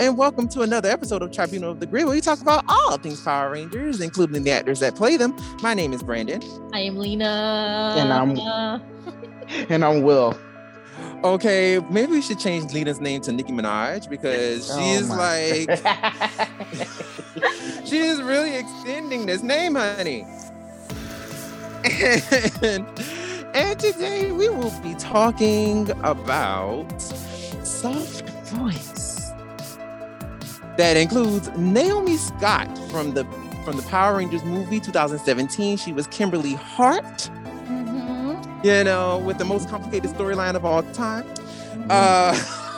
and welcome to another episode of Tribunal of the Grid, where we talk about all things Power Rangers, including the actors that play them. My name is Brandon. I am Lena. And I'm and I'm Will. Okay, maybe we should change Lena's name to Nicki Minaj because Oh she's my- like she is really extending this name, honey. And, and today we will be talking about soft voice. That includes Naomi Scott from the from the Power Rangers movie 2017. She was Kimberly Hart, Mhm. you know, with the most complicated storyline of all time. Uh,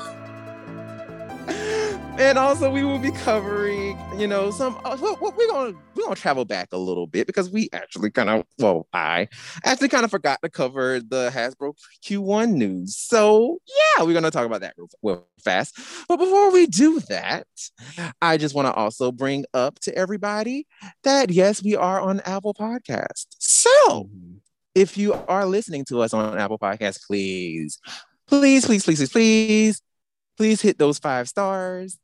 and also we will be covering, you know, some. Uh, well, we're gonna we're gonna travel back a little bit because we actually kind of, well, I actually kind of forgot to cover the Hasbro Q1 news. So yeah, we're gonna talk about that real, real fast. But before we do that, I just want to also bring up to everybody that yes, we are on Apple Podcast. So if you are listening to us on Apple Podcasts, please, please, please, please, please, please, please hit those five stars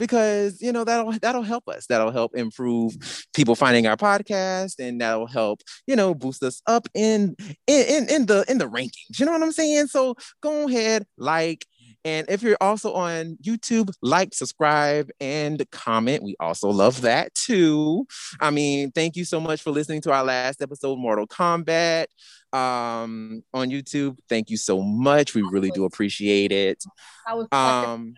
because you know that'll that'll help us. That'll help improve people finding our podcast, and that'll help you know boost us up in in in, the in the rankings. You know what I'm saying? So go ahead, like. And if you're also on YouTube, like, subscribe, and comment. We also love that too. I mean, thank you so much for listening to our last episode, Mortal Kombat, um, on YouTube. Thank you so much. We really do appreciate it. Um,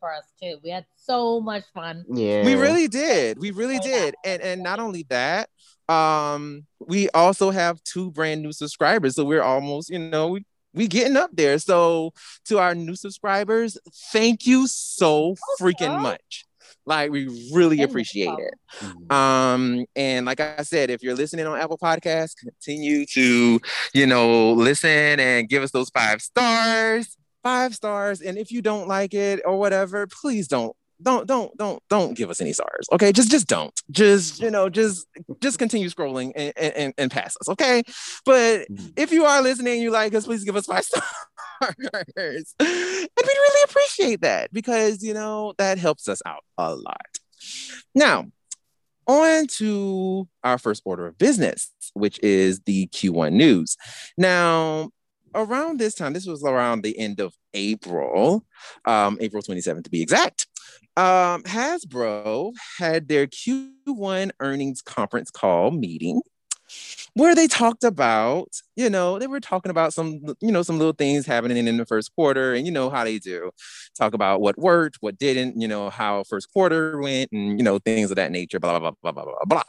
for us too. We had so much fun. Yeah. we really did. We really Oh, yeah. did. And and not only that, um, we also have two brand new subscribers. So we're almost, you know, we we getting up there. So to our new subscribers, thank you so freaking much. Like we really appreciate it. Mhm. Um, and like I said, if you're listening on Apple Podcasts, continue to, you know, listen and give us those five stars, five stars. And if you don't like it or whatever, please don't, don't, don't, don't, don't give us any stars. Okay. Just, just don't. Just, you know, just, just continue scrolling and, and, and pass us. Okay. But Mhm. if you are listening and you like us, please give us five stars. and we really appreciate that because, you know, that helps us out a lot. Now, on to our first order of business, which is the Q1 news. Now, around this time, this was around the end of April, um, April 27th to be exact. Um, Hasbro had their Q1 earnings conference call meeting where they talked about, you know, they were talking about some, you know, some little things happening in the first quarter and you know how they do talk about what worked, what didn't, you know, how first quarter went and, you know, things of that nature, blah, blah, blah, blah, blah, blah, blah.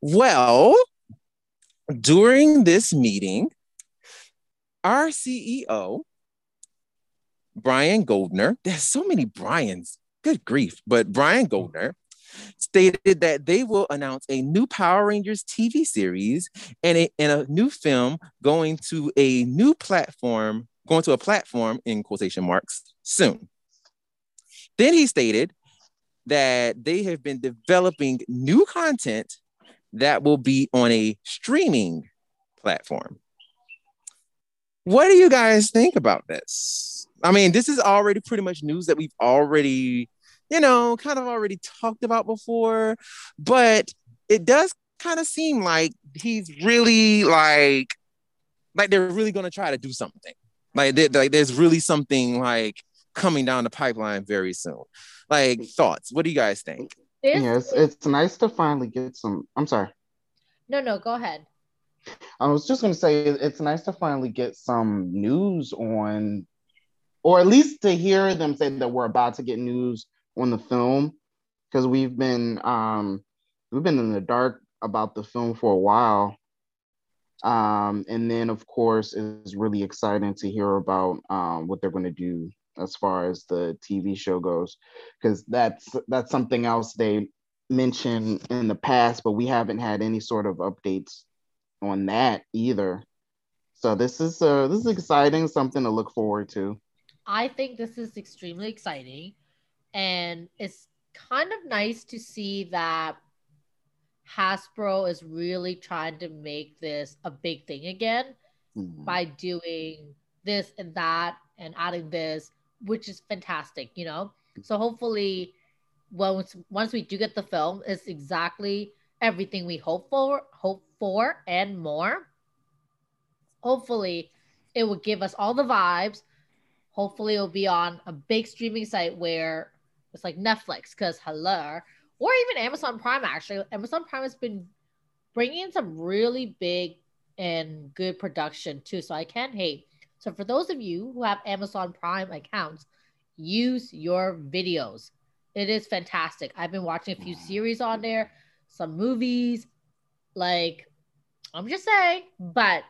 Well, during this meeting, our CEO, Brian Goldner, there's so many Brian's, good grief, but Brian Goldner stated that they will announce a new Power Rangers TV series and a, and a new film going to a new platform, going to a platform in quotation marks soon. Then he stated that they have been developing new content that will be on a streaming platform. What do you guys think about this? I mean, this is already pretty much news that we've already, you know, kind of already talked about before, but it does kind of seem like he's really like, like they're really going to try to do something. Like, there- like there's really something like coming down the pipeline very soon. Like thoughts. What do you guys think? This Yeah, it's, it's nice to finally get some. I'm sorry. no, no, go ahead. I was just going to say it's nice to finally get some news on, or at least to hear them say that we're about to get news on the film, because we've been um we've been in the dark about the film for a while. Um, and then of course it's really exciting to hear about um what they're going to do as far as the TV show goes, because that's that's something else they mentioned in the past, but we haven't had any sort of updates on that either. So this is uh this is exciting, something to look forward to. I think this is extremely exciting. And it's kind of nice to see that Hasbro is really trying to make this a big thing again Mhm. by doing this and that and adding this, which is fantastic, you know? So hopefully, once once we do get the film, it's exactly everything we hope for, hope for, and more. Hopefully, it will give us all the vibes. Hopefully, it'll be on a big streaming site where it's like Netflix, because hello, or even Amazon Prime. Actually, Amazon Prime has been bringing in some really big and good production too. So I can't hate. So for those of you who have Amazon Prime accounts, use your videos. It is fantastic. I've been watching a few series on there, some movies. Like, I'm just saying, but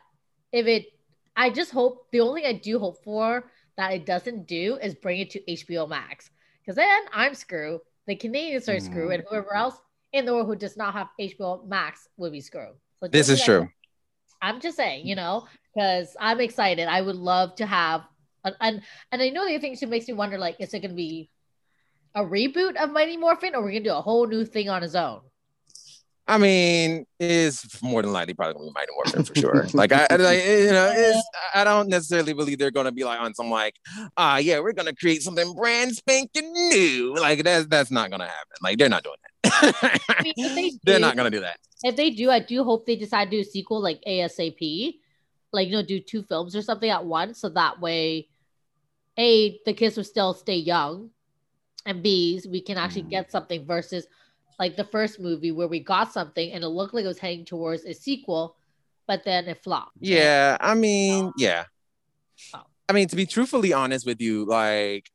if it, I just hope the only thing I do hope for that it doesn't do is bring it to HBO Max. Because then I'm screwed. The Canadians are screwed, mm. and whoever else in the world who does not have HBO Max will be screwed. So This is true. I'm just saying, you know, because I'm excited. I would love to have, an, and and I know the other thing too makes me wonder, like, is it going to be a reboot of Mighty Morphin, or we're going to do a whole new thing on his own? I mean, is more than likely probably gonna be Mighty Morphin for sure. like I, like, you know, I don't necessarily believe they're gonna be like on some like, ah, yeah, we're gonna create something brand spanking new. Like that's that's not gonna happen. Like they're not doing that. I mean, they they're not gonna do that. If they do, I do hope they decide to do a sequel like ASAP, like you know, do two films or something at once, so that way, a the kids will still stay young, and b we can actually Mhm. get something versus like the first movie where we got something and it looked like it was heading towards a sequel, but then it flopped. Yeah, I mean, yeah. Oh. I mean, to be truthfully honest with you, like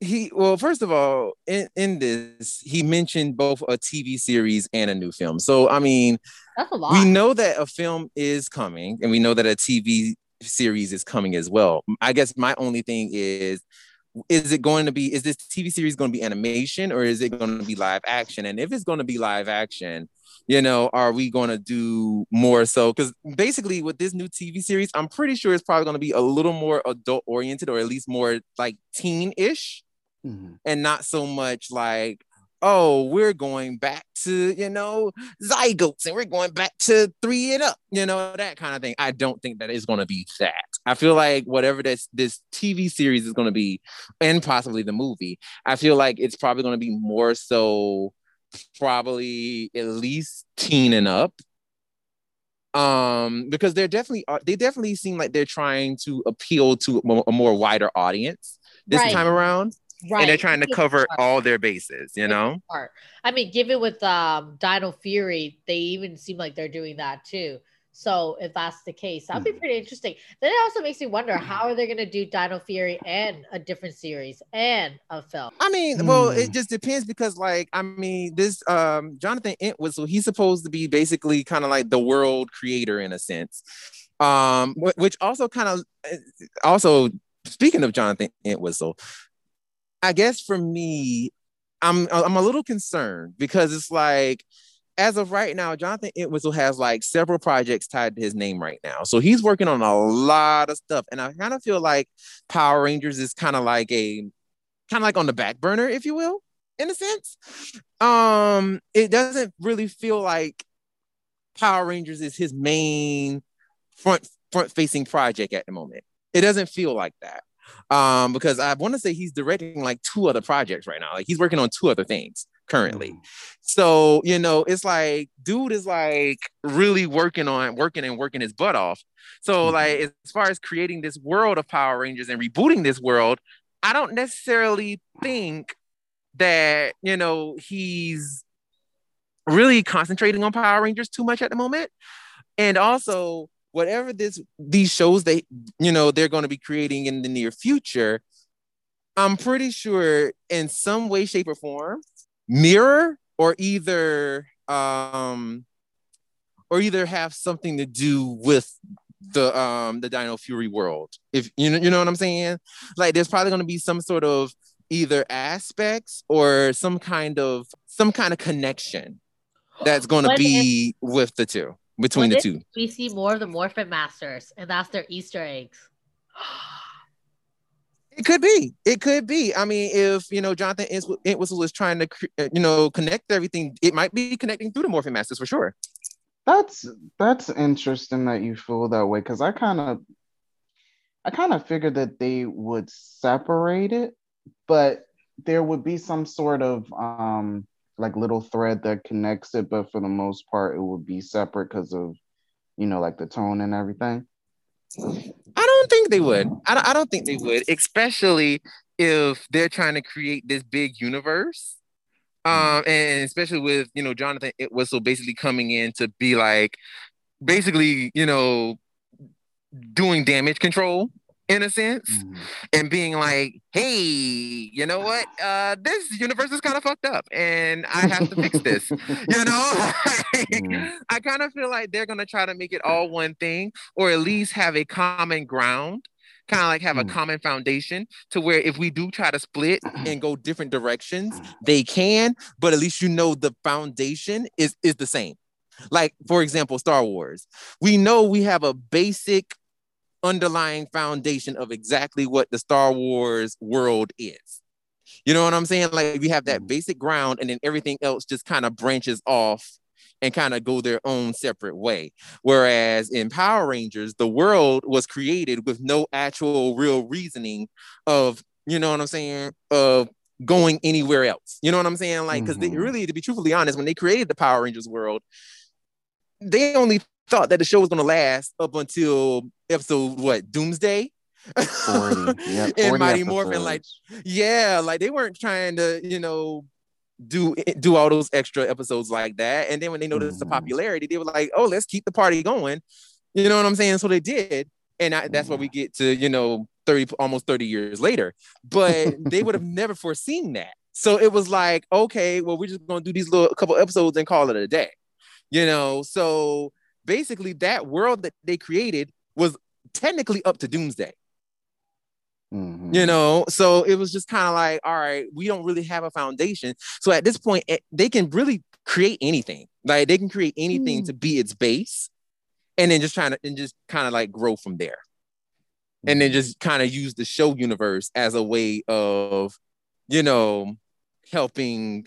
he well, first of all, in, in this, he mentioned both a TV series and a new film. So I mean, that's a lot. we know that a film is coming and we know that a TV series is coming as well. I guess my only thing is is it going to be is this TV series going to be animation or is it going to be live action? And if it's going to be live action, you know, are we going to do more so cuz basically with this new TV series, I'm pretty sure it's probably going to be a little more adult oriented or at least more like teen-ish Mhm. and not so much like oh we're going back to you know zygotes and we're going back to three and up you know that kind of thing i don't think that is going to be that i feel like whatever this this tv series is going to be and possibly the movie i feel like it's probably going to be more so probably at least teen and up um because they're definitely uh, they definitely seem like they're trying to appeal to a more, wider audience this Right. time around right. and they're trying to cover all their bases, you know? I mean, given with um Dino Fury, they even seem like they're doing that too. So if that's the case, that'd be Mhm. pretty interesting. Then it also makes me wonder how are they going to do Dino Fury and a different series and a film? I mean, well, Hmm. it just depends because, like, I mean, this um Jonathan Entwistle, he's supposed to be basically kind of like the world creator in a sense. Um, which also kind of also speaking of Jonathan Entwistle, I guess for me, I'm I'm a little concerned because it's like as of right now, Jonathan Entwistle has like several projects tied to his name right now. So he's working on a lot of stuff. And I kind of feel like Power Rangers is kind of like a kind of like on the back burner, if you will, in a sense. Um, it doesn't really feel like Power Rangers is his main front front facing project at the moment. It doesn't feel like that. Um, because I want to say he's directing like two other projects right now. Like he's working on two other things currently. So, you know, it's like dude is like really working on working and working his butt off. So, Mhm. like as far as creating this world of Power Rangers and rebooting this world, I don't necessarily think that, you know, he's really concentrating on Power Rangers too much at the moment. And also, whatever this these shows they, you know, they're going to be creating in the near future, I'm pretty sure in some way, shape, or form, mirror or either um or either have something to do with the um the Dino Fury world. If you know you know what I'm saying? Like there's probably gonna be some sort of either aspects or some kind of some kind of connection that's gonna What be with the two between the two. We see more of the Morphin Masters, and that's their Easter eggs. It could be. It could be. I mean, if you know Jonathan Entwistle is trying to, uh, you know, connect everything, it might be connecting through the Morphin Masters for sure. That's that's interesting that you feel that way because I kind of I kind of figured that they would separate it, but there would be some sort of um like little thread that connects it, but for the most part, it would be separate because of you know like the tone and everything. I don't think they would. I don't, I don't think they would, especially if they're trying to create this big universe. Um, and especially with you know Jonathan Entwistle basically coming in to be like basically, you know, doing damage control in a sense mm. and being like hey you know what uh this universe is kind of fucked up and i have to fix this you know mm. i kind of feel like they're gonna try to make it all one thing or at least have a common ground kind of like have mm. a common foundation to where if we do try to split and go different directions they can but at least you know the foundation is is the same like for example star wars we know we have a basic underlying foundation of exactly what the Star Wars world is. You know what I'm saying? Like we have that mm-hmm. basic ground and then everything else just kind of branches off and kind of go their own separate way. Whereas in Power Rangers, the world was created with no actual real reasoning of, you know what I'm saying, of going anywhere else. You know what I'm saying? Like, because mm-hmm. they really, to be truthfully honest, when they created the Power Rangers world, they only thought that the show was going to last up until episode what Doomsday. 40, yeah, 40 and Mighty Morphin, like yeah, like they weren't trying to, you know, do do all those extra episodes like that. And then when they noticed mm. the mm-hmm. popularity, they were like, "Oh, let's keep the party going." You know what I'm saying? So they did, and I, that's mm. where we get to, you know, thirty almost thirty years later. But they would have never foreseen that. So it was like, okay, well, we're just gonna do these little couple episodes and call it a day. You know, so basically that world that they created was technically up to doomsday. Mm-hmm. You know, so it was just kind of like, all right, we don't really have a foundation. So at this point, it, they can really create anything. Like they can create anything mm. to be its base, and then just trying to and just kind of like grow from there, mm-hmm. and then just kind of use the show universe as a way of, you know, helping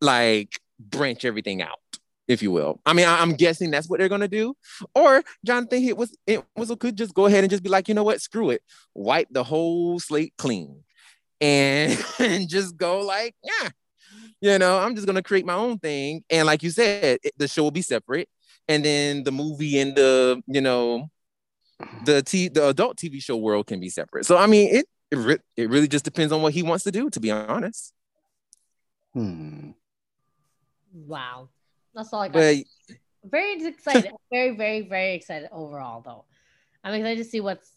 like branch everything out if you will. I mean, I, am guessing that's what they're gonna do. Or Jonathan it was it was could just go ahead and just be like, you know what, screw it, wipe the whole slate clean, and, and just go like, yeah, you know, I'm just gonna create my own thing. And like you said, it, the show will be separate, and then the movie and the you know, the t the adult TV show world can be separate. So I mean, it it, re- it really just depends on what he wants to do, to be honest. Hmm. Wow. That's all I got. But, very excited. very, very, very excited overall, though. I'm excited to see what's.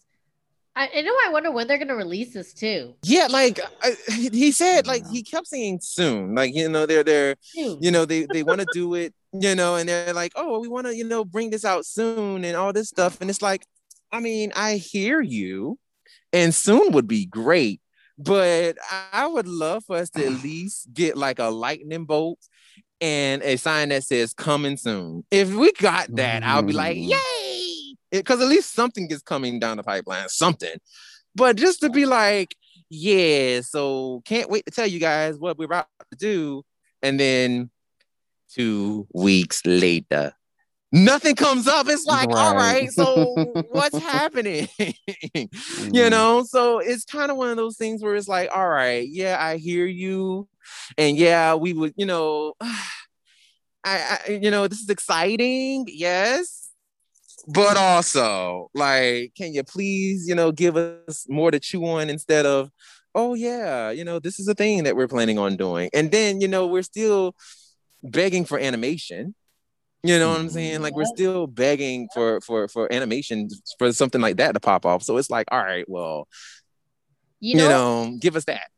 I, I know. I wonder when they're gonna release this too. Yeah, like I, he said, like he kept saying soon. Like you know, they're they're soon. you know they they want to do it. You know, and they're like, oh, we want to you know bring this out soon and all this stuff. And it's like, I mean, I hear you, and soon would be great. But I would love for us to at least get like a lightning bolt and a sign that says coming soon. If we got that, I'll be like, mm. yay! Because at least something is coming down the pipeline, something. But just to be like, yeah, so can't wait to tell you guys what we're about to do. And then two weeks later, nothing comes up. It's like, right. all right, so what's happening? mm. You know, so it's kind of one of those things where it's like, all right, yeah, I hear you and yeah, we would, you know, I, I you know, this is exciting, yes, but also like, can you please, you know, give us more to chew on instead of, oh yeah, you know, this is a thing that we're planning on doing, and then you know, we're still begging for animation. You know what I'm saying? Like we're still begging for for for animation for something like that to pop off. So it's like, all right, well, you know, you know give us that.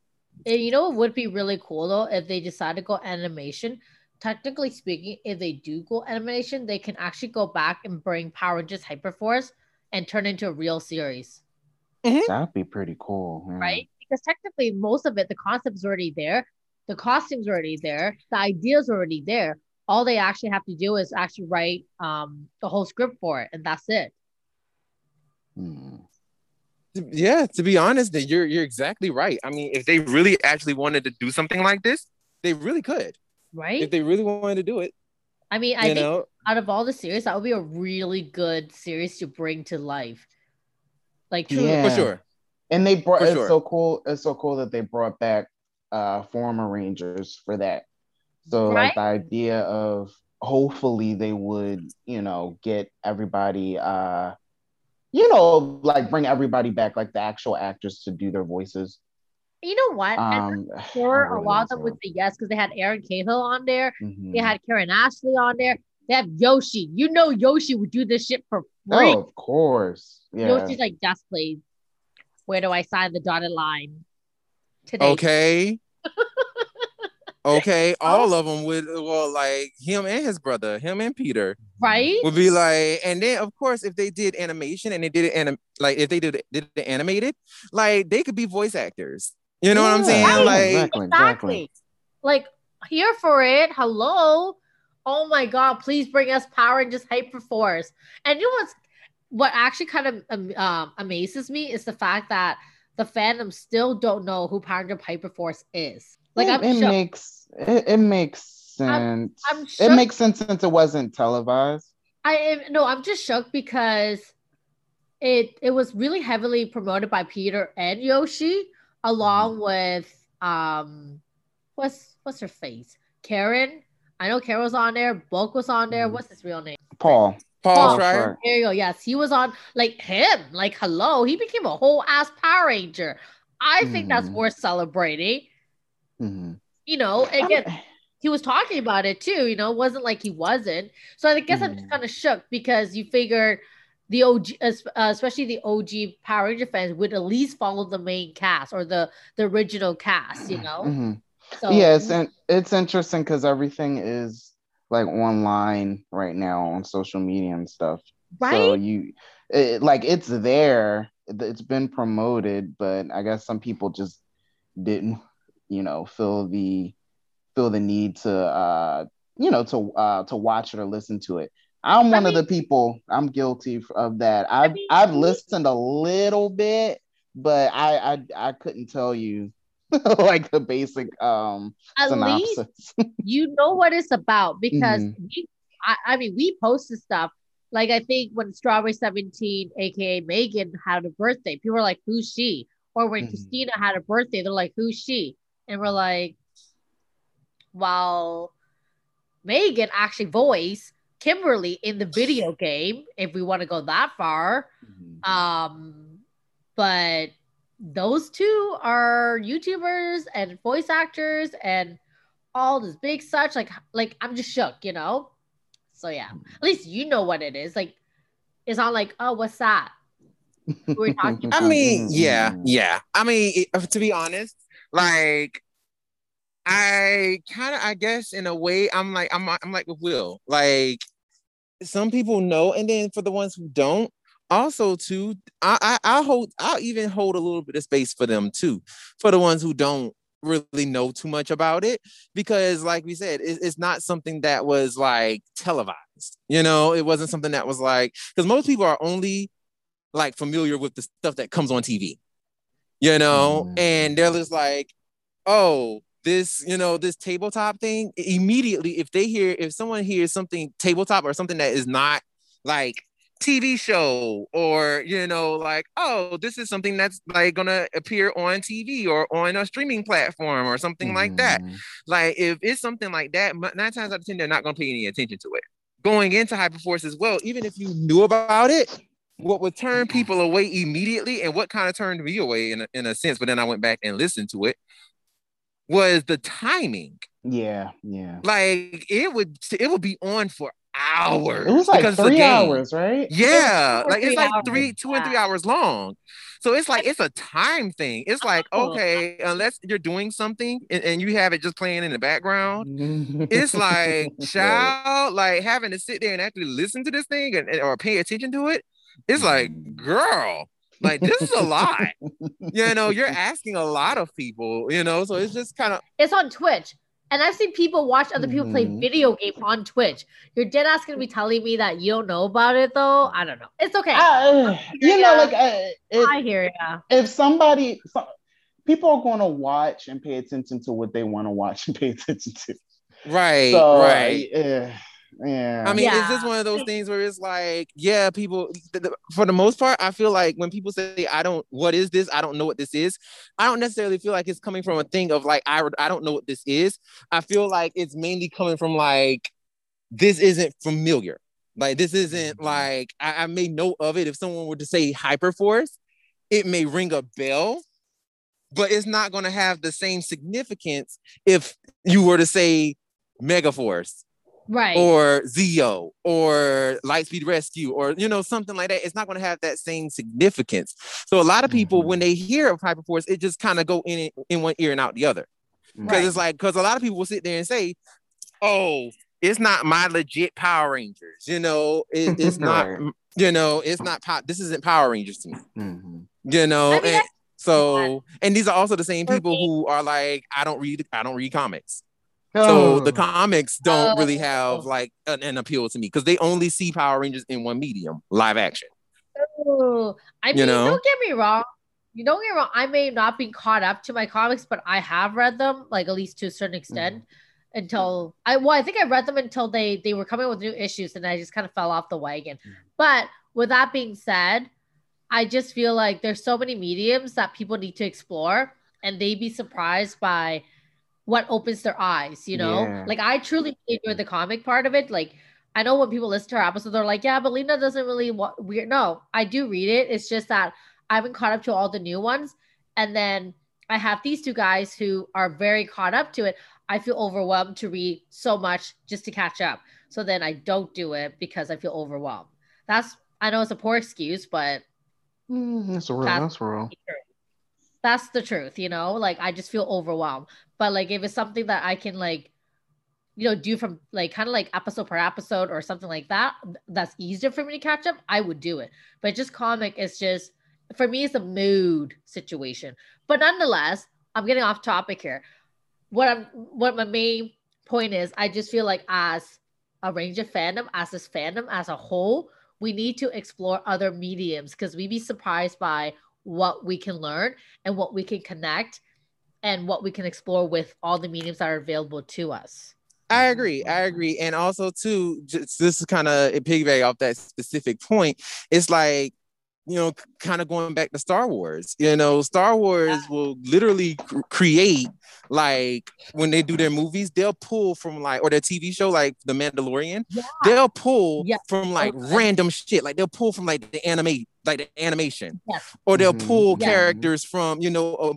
And you know what would be really cool though if they decide to go animation. Technically speaking, if they do go animation, they can actually go back and bring Power Rangers Hyperforce and turn into a real series. Mm-hmm. That'd be pretty cool, yeah. right? Because technically, most of it, the concept's already there, the costumes already there, the ideas already there. All they actually have to do is actually write um, the whole script for it, and that's it. Hmm yeah, to be honest, you're you're exactly right. I mean, if they really actually wanted to do something like this, they really could. Right? If they really wanted to do it. I mean, I think know? out of all the series, that would be a really good series to bring to life. Like truly. Yeah. For sure. And they brought For it's sure. so cool. It's so cool that they brought back uh, former Rangers for that. So Right. like the idea of hopefully they would, you know, get everybody uh you know, like bring everybody back, like the actual actors to do their voices. You know what? and Um sure, I a really lot of them so. would say yes because they had Aaron Cahill on there. Mhm. They had Karan Ashley on there. They have Yoshi. You know Yoshi would do this shit for free. Oh, of course. Yeah. Yoshi's like, just please. Where do I sign the dotted line? Today. Okay. Okay, all of them would well, like him and his brother, him and Peter Right? would be like, and then of course, if they did animation and they did it anim- like if they did it, did it animated, like they could be voice actors. You know what I'm saying? right, Like, exactly, Exactly. Like, here for it. Hello. Oh my God. Please bring us Power and just Hyperforce. And you know what's what actually kind of um, um, amazes me is the fact that the fandom still don't know who Power Ranger Hyperforce is. Like, it, I'm it makes it, it makes sense. I'm- I'm it makes sense since it wasn't televised. I am no, I'm just shocked because it it was really heavily promoted by Peter and Yoshi, along with um what's what's her face? Karan. I know Karan was on there, Bulk was on there. Mhm. What's his real name? Paul. Paul Paul Schrier. There you go. Yes, he was on like him. Like, hello, he became a whole ass Power Ranger. I think that's Mhm. worth celebrating. Mhm. You know, again, I'm- he was talking about it too, you know, it wasn't like he wasn't. So I guess I'm just Mhm. kind of shook because you figure the OG, uh, especially the OG Power Ranger fans, would at least follow the main cast or the the original cast, you know. Mhm. So yeah, it's in, it's interesting because everything is like online right now on social media and stuff. right. So you, it, like, it's there. It's been promoted, but I guess some people just didn't, you know, feel the feel the need to, uh, you know, to uh, to watch it or listen to it. I'm I one of the people. I'm guilty of that. I've mean, I've listened a little bit, but I I, I couldn't tell you like the basic um at least you know what it's about because Mhm. we, I, I mean, we posted stuff. Like I think when Strawberry 17, aka Megan, had a birthday, people were like, Who's she? Or when Mhm. Christina had a birthday, they're like, Who's she? And we're like, Well, Megan actually voiced Kimberly in the video game, if we want to go that far. Mhm. Um, but those two are YouTubers and voice actors and all this big such like like I'm just shook, you know. So yeah, at least you know what it is. Like it's not like oh, what's that? we're talking I mean, yeah, yeah. I mean, to be honest, like I kind of, I guess, in a way, I'm like, I'm, I'm like with Will. Like, some people know, and then for the ones who don't, also too, I, I, I hold, I'll even hold a little bit of space for them too, for the ones who don't really know too much about it, because, like we said, it, it's not something that was like televised. You know, it wasn't something that was like, because most people are only like familiar with the stuff that comes on TV, you know, Mhm. and they're just like, oh, this, you know, this tabletop thing. Immediately, if they hear, if someone hears something tabletop or something that is not like TV show or, you know, like, oh, this is something that's like gonna appear on TV or on a streaming platform or something like that. Mhm. Like if it's something like that, nine times out of ten, they're not going to pay any attention to it. Going into Hyperforce as well, even if you knew about it, what would turn people away immediately, and what kind of turned me away in a, in a sense, but then I went back and listened to it, was the timing. Yeah, yeah. Like it would it would be on for hours. It was like because three hours, right? Yeah, two or like it's like hours, three, two and three hours long. So it's like it's a time thing. It's oh, like Oh. okay, unless you're doing something and, and you have it just playing in the background, it's like child, like having to sit there and actually listen to this thing and, and- or pay attention to it. It's like, girl, like this is a lot. you know, you're asking a lot of people. You know, so it's just kind of It's on Twitch. And I've seen people watch other people play Mhm. video game on Twitch. You're dead ass gonna be telling me that you don't know about it though. I don't know. It's okay. Uh, you know, like uh, it, I hear ya. if somebody, so, people are going to watch and pay attention to what they want to watch and pay attention to. right, So, right. uh, Yeah. I mean, Yeah. it's just one of those things where it's like, yeah, people, th- th- for the most part, I feel like when people say, I don't, what is this? I don't know what this is. I don't necessarily feel like it's coming from a thing of like, I, I don't know what this is. I feel like it's mainly coming from like, this isn't familiar. Like, this isn't mm-hmm. like, I, I made note of it. If someone were to say Hyperforce, it may ring a bell, but it's not going to have the same significance if you were to say Megaforce Right. or Zeo or Lightspeed Rescue or you know something like that. It's not going to have that same significance. So a lot of people, Mhm. when they hear of Hyperforce, it just kind of go in in one ear and out the other because Right. it's like because a lot of people will sit there and say, "Oh, it's not my legit Power Rangers." You know, it, it's not. Right. You know, it's not. Pow- this isn't Power Rangers to me. Mhm. You know, I mean, and so and these are also the same people who are like, I don't read. I don't read comics. So the Oh. comics don't really Oh. have like an, an appeal to me because they only see Power Rangers in one medium, live action. Ooh, I mean, know? don't get me wrong. You don't get me wrong. I may not be caught up to my comics, but I have read them, like at least to a certain extent. Mm-hmm. Until I well, I think I read them until they they were coming with new issues, and I just kind of fell off the wagon. Mm-hmm. But with that being said, I just feel like there's so many mediums that people need to explore, and they'd be surprised by what opens their eyes. You know, Yeah. like I truly enjoyed the comic part of it. Like I know when people listen to our episode, they're like, "Yeah, but Lena doesn't really wa- weird." No, I do read it. It's just that I haven't caught up to all the new ones, and then I have these two guys who are very caught up to it. I feel overwhelmed to read so much just to catch up. So then I don't do it because I feel overwhelmed. That's I know it's a poor excuse, but Mm, That's real. That's- That's real. that's the truth, you know? Like I just feel overwhelmed. But like if it's something that I can like you know do from like kind of like episode per episode or something like that that's easier for me to catch up, I would do it. But just comic is just for me it's a mood situation. But nonetheless, I'm getting off topic here. What I'm what my main point is, I just feel like as a range of fandom, as this fandom as a whole, we need to explore other mediums because we'd be surprised by what we can learn and what we can connect and what we can explore with all the mediums that are available to us. I agree. I agree. And also, too, just this is kind of a piggyback off that specific point. It's like, you know, kind of going back to Star Wars. You know, Star Wars will literally cr- create like when they do their movies, they'll pull from like or their TV show like The Mandalorian. Yeah. They'll pull Yeah. from like Okay. random shit. Like they'll pull from like the anime, like the animation, Yes. or they'll Mhm. pull Yeah. characters from you know a,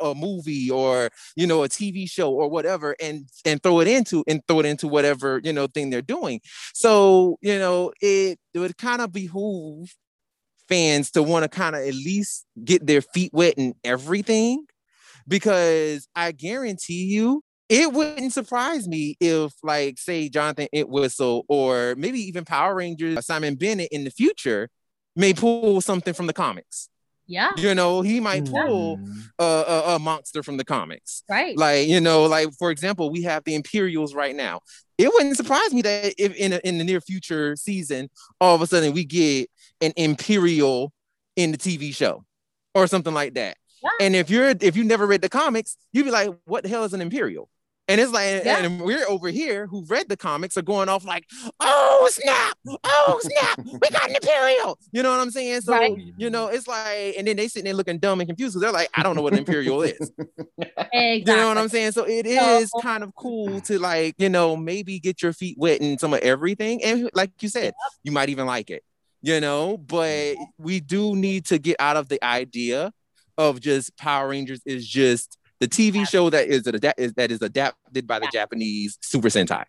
a movie or you know a TV show or whatever, and and throw it into and throw it into whatever you know thing they're doing. So you know it, it would kind of behoove fans to want to kind of at least get their feet wet in everything because I guarantee you it wouldn't surprise me if like say Jonathan Entwistle or maybe even Power Rangers uh, Simon Bennett in the future may pull something from the comics. Yeah. You know, he might pull Mhm. a, a, a monster from the comics. Right. Like, you know, like for example, we have the Imperials right now. It wouldn't surprise me that if in, a, in the near future season, all of a sudden we get an Imperial in the TV show or something like that. Yeah. And if you're if you never read the comics, you'd be like, what the hell is an Imperial? And it's like, Yeah. and we're over here who read the comics are going off like, oh snap, oh snap, we got an Imperial. You know what I'm saying? So Right. you know, it's like, and then they sitting there looking dumb and confused because they're like, I don't know what an Imperial is. Exactly. You know what I'm saying? So it is So- kind of cool to like, you know, maybe get your feet wet in some of everything. And like you said, you might even like it, you know, but we do need to get out of the idea of just Power Rangers is just the TV show that is, ada- is that is adapted by the Japanese Super Sentai.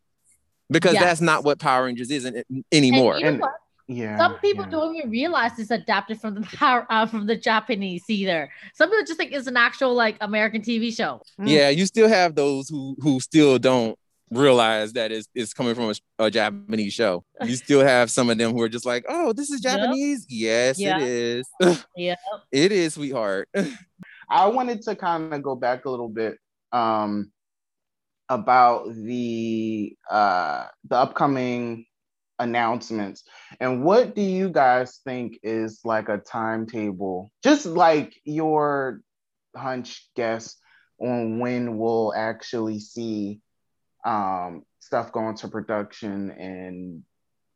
Because Yes. that's not what Power Rangers is an- anymore. And you know And- what? Yeah. Some people yeah. don't even realize it's adapted from the power uh, from the Japanese either. Some people just think it's an actual like American TV show. yeah, you still have those who who still don't realize that it's, it's coming from a, a Japanese show. You still have some of them who are just like, oh, this is Yep. Japanese. Yes, Yeah. it is. Yeah. it is, sweetheart. I wanted to kind of go back a little bit um, about the uh, the upcoming announcements. And what do you guys think is like a timetable? Just like your hunch guess on when we'll actually see um stuff go into production and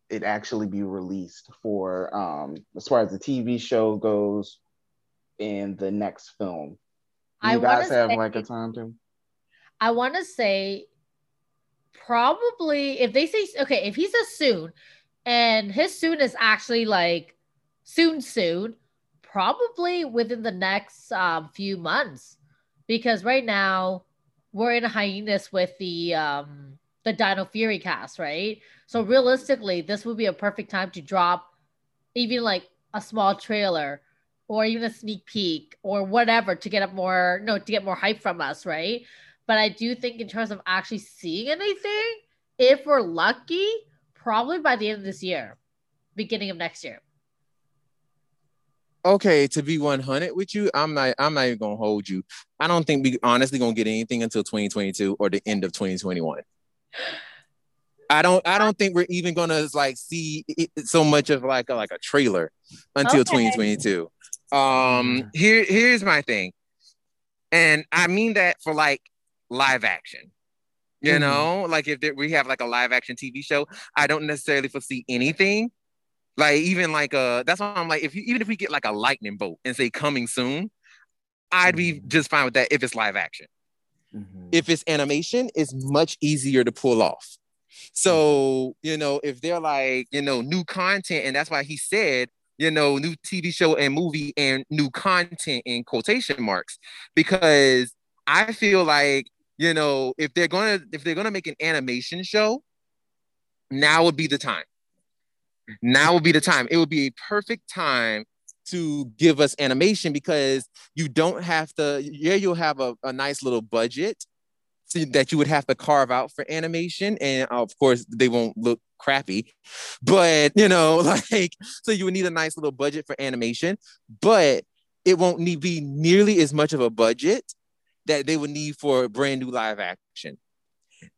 it actually be released for um as far as the TV show goes in the next film. Do you I guys have say- like a time to I want to say probably if they say okay, if he says soon, and his soon is actually like soon, soon, probably within the next um, few months, because right now we're in a hiatus with the um, the Dino Fury cast, right? So realistically, this would be a perfect time to drop even like a small trailer or even a sneak peek or whatever to get up more no to get more hype from us, right? But I do think in terms of actually seeing anything, if we're lucky, probably by the end of this year, beginning of next year. Okay, to be 100 with you, I'm not I'm not even gonna hold you. I don't think we honestly gonna get anything until 2022 or the end of 2021. I don't I don't think we're even gonna like see it, so much of like a, like a trailer until Okay. 2022. Um here here's my thing. And I mean that for like live action. You Mhm. know, like if there, we have like a live action TV show, I don't necessarily foresee anything. Like even like uh that's why I'm like if you even if we get like a lightning bolt and say coming soon, I'd be Mhm. just fine with that if it's live action Mhm. if it's animation, it's much easier to pull off. So, you know, if they're like, you know, new content, and that's why he said, you know, new TV show and movie and new content in quotation marks, because I feel like, you know, if they're gonna if they're gonna make an animation show, now would be the time. Now would be the time. It would be a perfect time to give us animation because you don't have to, yeah, you'll have a, a nice little budget that you would have to carve out for animation. And of course, they won't look crappy, but you know, like, so you would need a nice little budget for animation, but it won't need be nearly as much of a budget that they would need for brand new live action.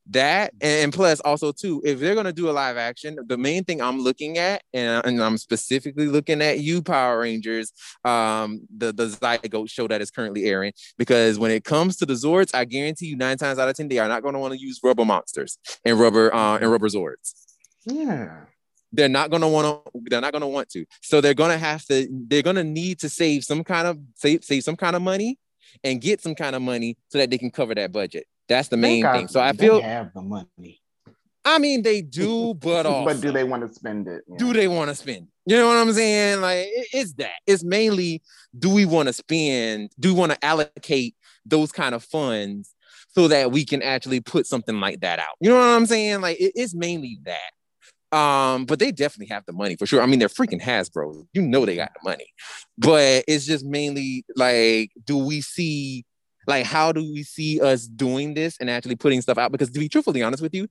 That and plus also too, if they're gonna do a live action, the main thing I'm looking at, and, and I'm specifically looking at you, Power Rangers, um, the the Zygote show that is currently airing, because when it comes to the Zords, I guarantee you nine times out of ten they are not going to want to use rubber monsters and rubber uh, and rubber Zords Yeah. they're not gonna want to they're not gonna want to. So they're gonna have to they're gonna need to save some kind of save, save some kind of money and get some kind of money so that they can cover that budget. That's the main thing. So i they feel have the money. i mean they do but also, but do they want to spend it? Yeah. do they want to spend you know what i'm saying? Like it- it's that. It's mainly do we want to spend do we want to allocate those kind of funds so that we can actually put something like that out? You know what i'm saying? Like it- it's mainly that um, but they definitely have the money for sure. I mean, they're freaking Hasbro. You know they got the money. But it's just mainly like, do we see like how do we see us doing this and actually putting stuff out? Because to be truthfully honest with you,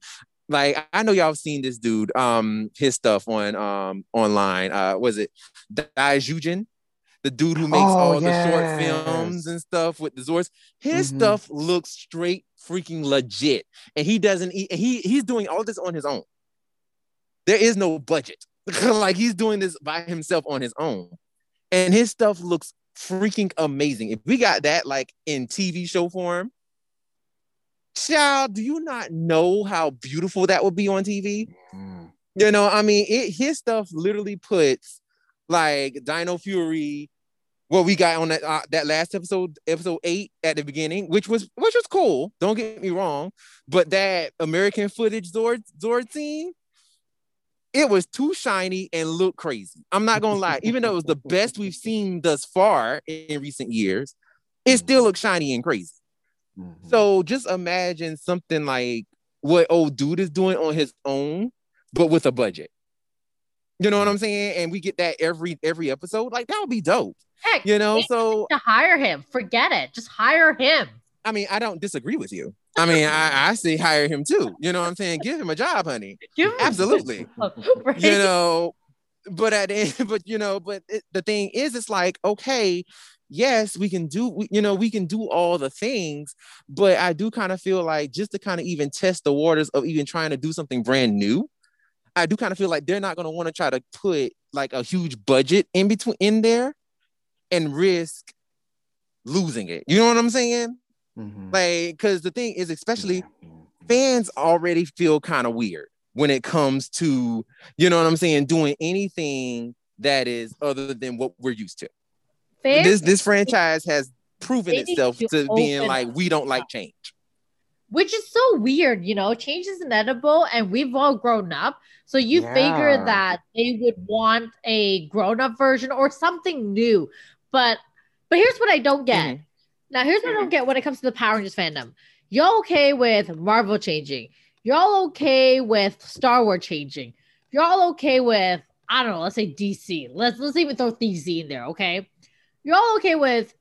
like I know y'all have seen this dude, um, his stuff on um online. Uh was it Daijujin? The dude who makes Oh, all the short films and stuff with the Zords. His Mhm. stuff looks straight freaking legit. And he doesn't eat, he he's doing all this on his own there is no budget. like he's doing this by himself on his own. And his stuff looks freaking amazing. If we got that like in TV show form, child, do you not know how beautiful that would be on TV? Mm. You know, I mean, it his stuff literally puts like Dino Fury, what we got on that uh, that last episode, episode eight at the beginning, which was which was cool. Don't get me wrong, but that American footage Zord Zord scene, it was too shiny and looked crazy. I'm not gonna lie, even though it was the best we've seen thus far in recent years, it still looks shiny and crazy. Mhm. So just imagine something like what old dude is doing on his own, but with a budget. You know what I'm saying? And we get that every every episode. Like that would be dope. Heck, You know, so to hire him. Forget it. Just hire him. I mean, I don't disagree with you. I mean, I, I say hire him too. You know what I'm saying? Give him a job, honey. Give Absolutely. right? You know, but at the end, but you know, but it, the thing is, it's like, okay, yes, we can do, we, you know, we can do all the things, but I do kind of feel like just to kind of even test the waters of even trying to do something brand new, I do kind of feel like they're not going to want to try to put like a huge budget in between in there and risk losing it. You know what I'm saying? Mhm. Like, because the thing is, especially Yeah. fans already feel kind of weird when it comes to, you know what I'm saying, doing anything that is other than what we're used to. Fans, this this franchise has proven itself to, to being like we don't like change. Which is so weird, you know, change is inevitable and we've all grown up. So you yeah. figure that they would want a grown-up version or something new. But but here's what I don't get. Mm-hmm. Now here's what I don't get when it comes to the Power Rangers fandom. You're okay with Marvel changing? You're all okay with Star Wars changing? You're all okay with I don't know, let's say DC. Let's let's even throw DC in there, okay? You're all okay with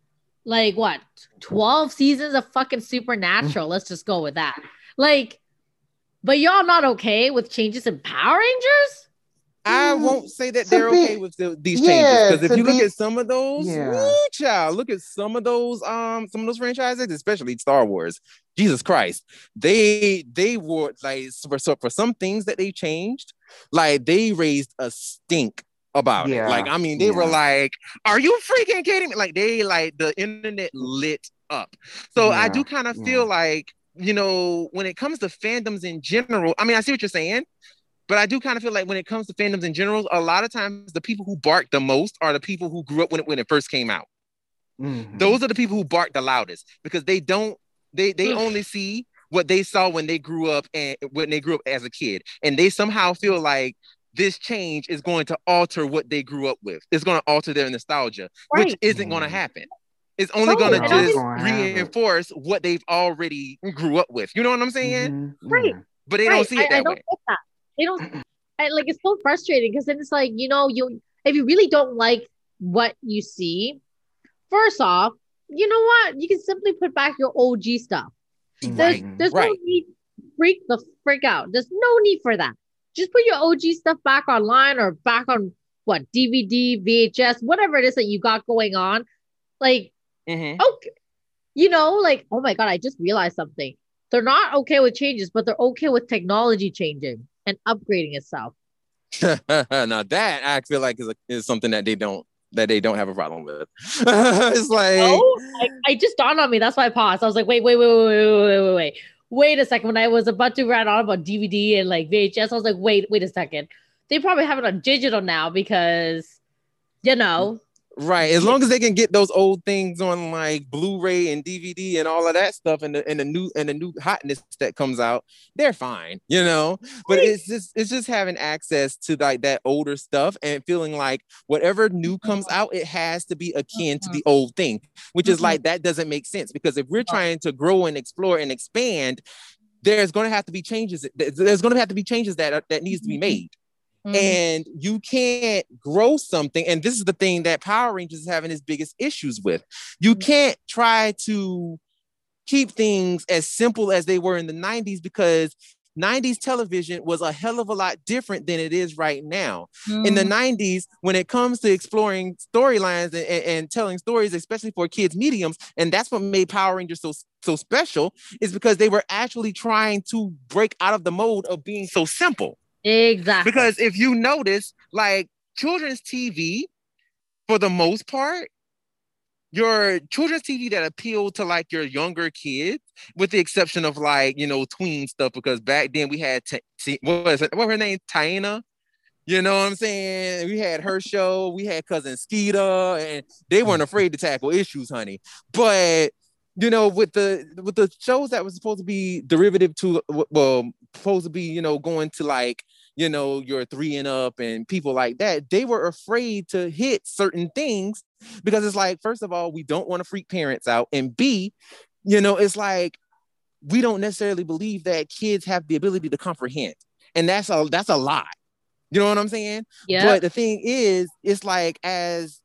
like what 12 seasons of fucking supernatural. let's just go with that. Like, but y'all not okay with changes in Power Rangers? I mm. won't say that they're be, okay with the, these yeah, changes because if you be, look at some of those, yeah. woo, child, look at some of those, um, some of those franchises, especially Star Wars. Jesus Christ, they they were like for for some things that they changed, like they raised a stink about yeah. it. Like, I mean, they were like, "Are you freaking kidding me?" Like, they like the internet lit up. So. I do kind of feel like, you know, when it comes to fandoms in general, I mean, I see what you're saying, but I do kind of feel like when it comes to fandoms in general, a lot of times the people who bark the most are the people who grew up when it when it first came out. Mm-hmm. Those are the people who bark the loudest because they don't they they only see what they saw when they grew up and when they grew up as a kid and they somehow feel like this change is going to alter what they grew up with. It's going to alter their nostalgia, right. which isn't going to happen. It's only going to just reinforce what they've already grew up with. You know what I'm saying? Mm-hmm. Right. But they right. don't see it I, that I don't way. They don't. I, like it's so frustrating because then it's like you know you if you really don't like what you see, first off, you know what you can simply put back your OG stuff. There's right. there's right. no need freak the freak out. There's no need for that just put your OG stuff back online or back on what DVD, VHS, whatever it is that you got going on. Like, mm-hmm. okay, you know, like, oh my God, I just realized something. They're not okay with changes, but they're okay with technology changing and upgrading itself. now that I feel like is, a, is something that they don't that they don't have a problem with. it's like no, I, I, just dawned on me. That's why I paused. I was like, wait, wait, wait, wait, wait, wait, wait, wait wait a second. When I was about to rant on about DVD and like VHS, I was like, wait, wait a second. They probably have it on digital now because, you know, Right. As long as they can get those old things on like Blu-ray and DVD and all of that stuff and the and the new and the new hotness that comes out, they're fine, you know. But it's just it's just having access to like that older stuff and feeling like whatever new comes out, it has to be akin to the mm-hmm. old thing, which is mm-hmm. like that doesn't make sense because if we're trying to grow and explore and expand, there's going to have to be changes. There's going to have to be changes that that needs to be mm-hmm. made. Mm-hmm. And you can't grow something. And this is the thing that Power Rangers is having its biggest issues with. You mm-hmm. can't try to keep things as simple as they were in the 90s because 90s television was a hell of a lot different than it is right now. Mm. In the 90s, mm-hmm. when it comes to exploring storylines and, and, and, telling stories, especially for kids' mediums, and that's what made Power Rangers so so special, is because they were actually trying to break out of the mode of being so simple. Exactly. Because if you notice, like children's TV, for the most part, your children's TV that appeal to like your younger kids, with the exception of like you know tween stuff, because back then we had t- t- what was it? What her name? Taina. You know what I'm saying? We had her show, we had cousin Skeeter, and they weren't mm. afraid to tackle issues, honey. But you know, with the with the shows that was supposed to be derivative to well, supposed to be, you know, going to like you know, your three and up and people like that, they were afraid to hit certain things because it's like, first of all, we don't want to freak parents out. And B, you know, it's like we don't necessarily believe that kids have the ability to comprehend. And that's a that's a lot. You know what I'm saying? Yeah. But the thing is, it's like as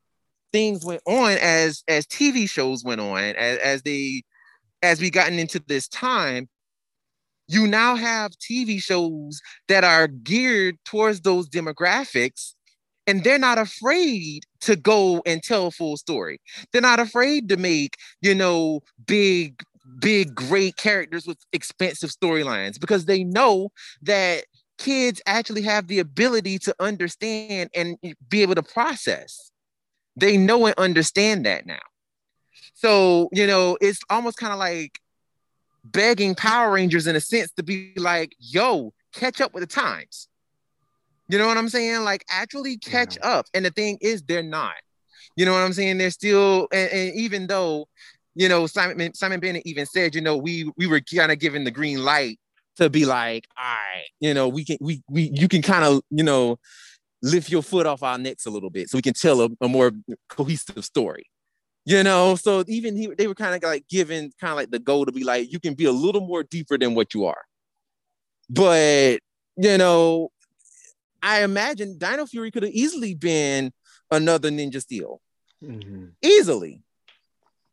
things went on, as as TV shows went on, as, as they as we gotten into this time, you now have TV shows that are geared towards those demographics and they're not afraid to go and tell a full story. They're not afraid to make, you know, big, big, great characters with expensive storylines because they know that kids actually have the ability to understand and be able to process. They know and understand that now. So, you know, it's almost kind of like begging Power Rangers in a sense to be like, yo, catch up with the times. You know what I'm saying? Like actually catch yeah. up. And the thing is, they're not. You know what I'm saying? They're still, and, and even though, you know, Simon Simon Bennett even said, you know, we we were kind of given the green light to be like, all right, you know, we can we we you can kind of, you know, lift your foot off our necks a little bit so we can tell a, a more cohesive story you know so even he, they were kind of like given kind of like the goal to be like you can be a little more deeper than what you are. But you know i imagine dino fury could have easily been another ninja steel. Mm-hmm. easily.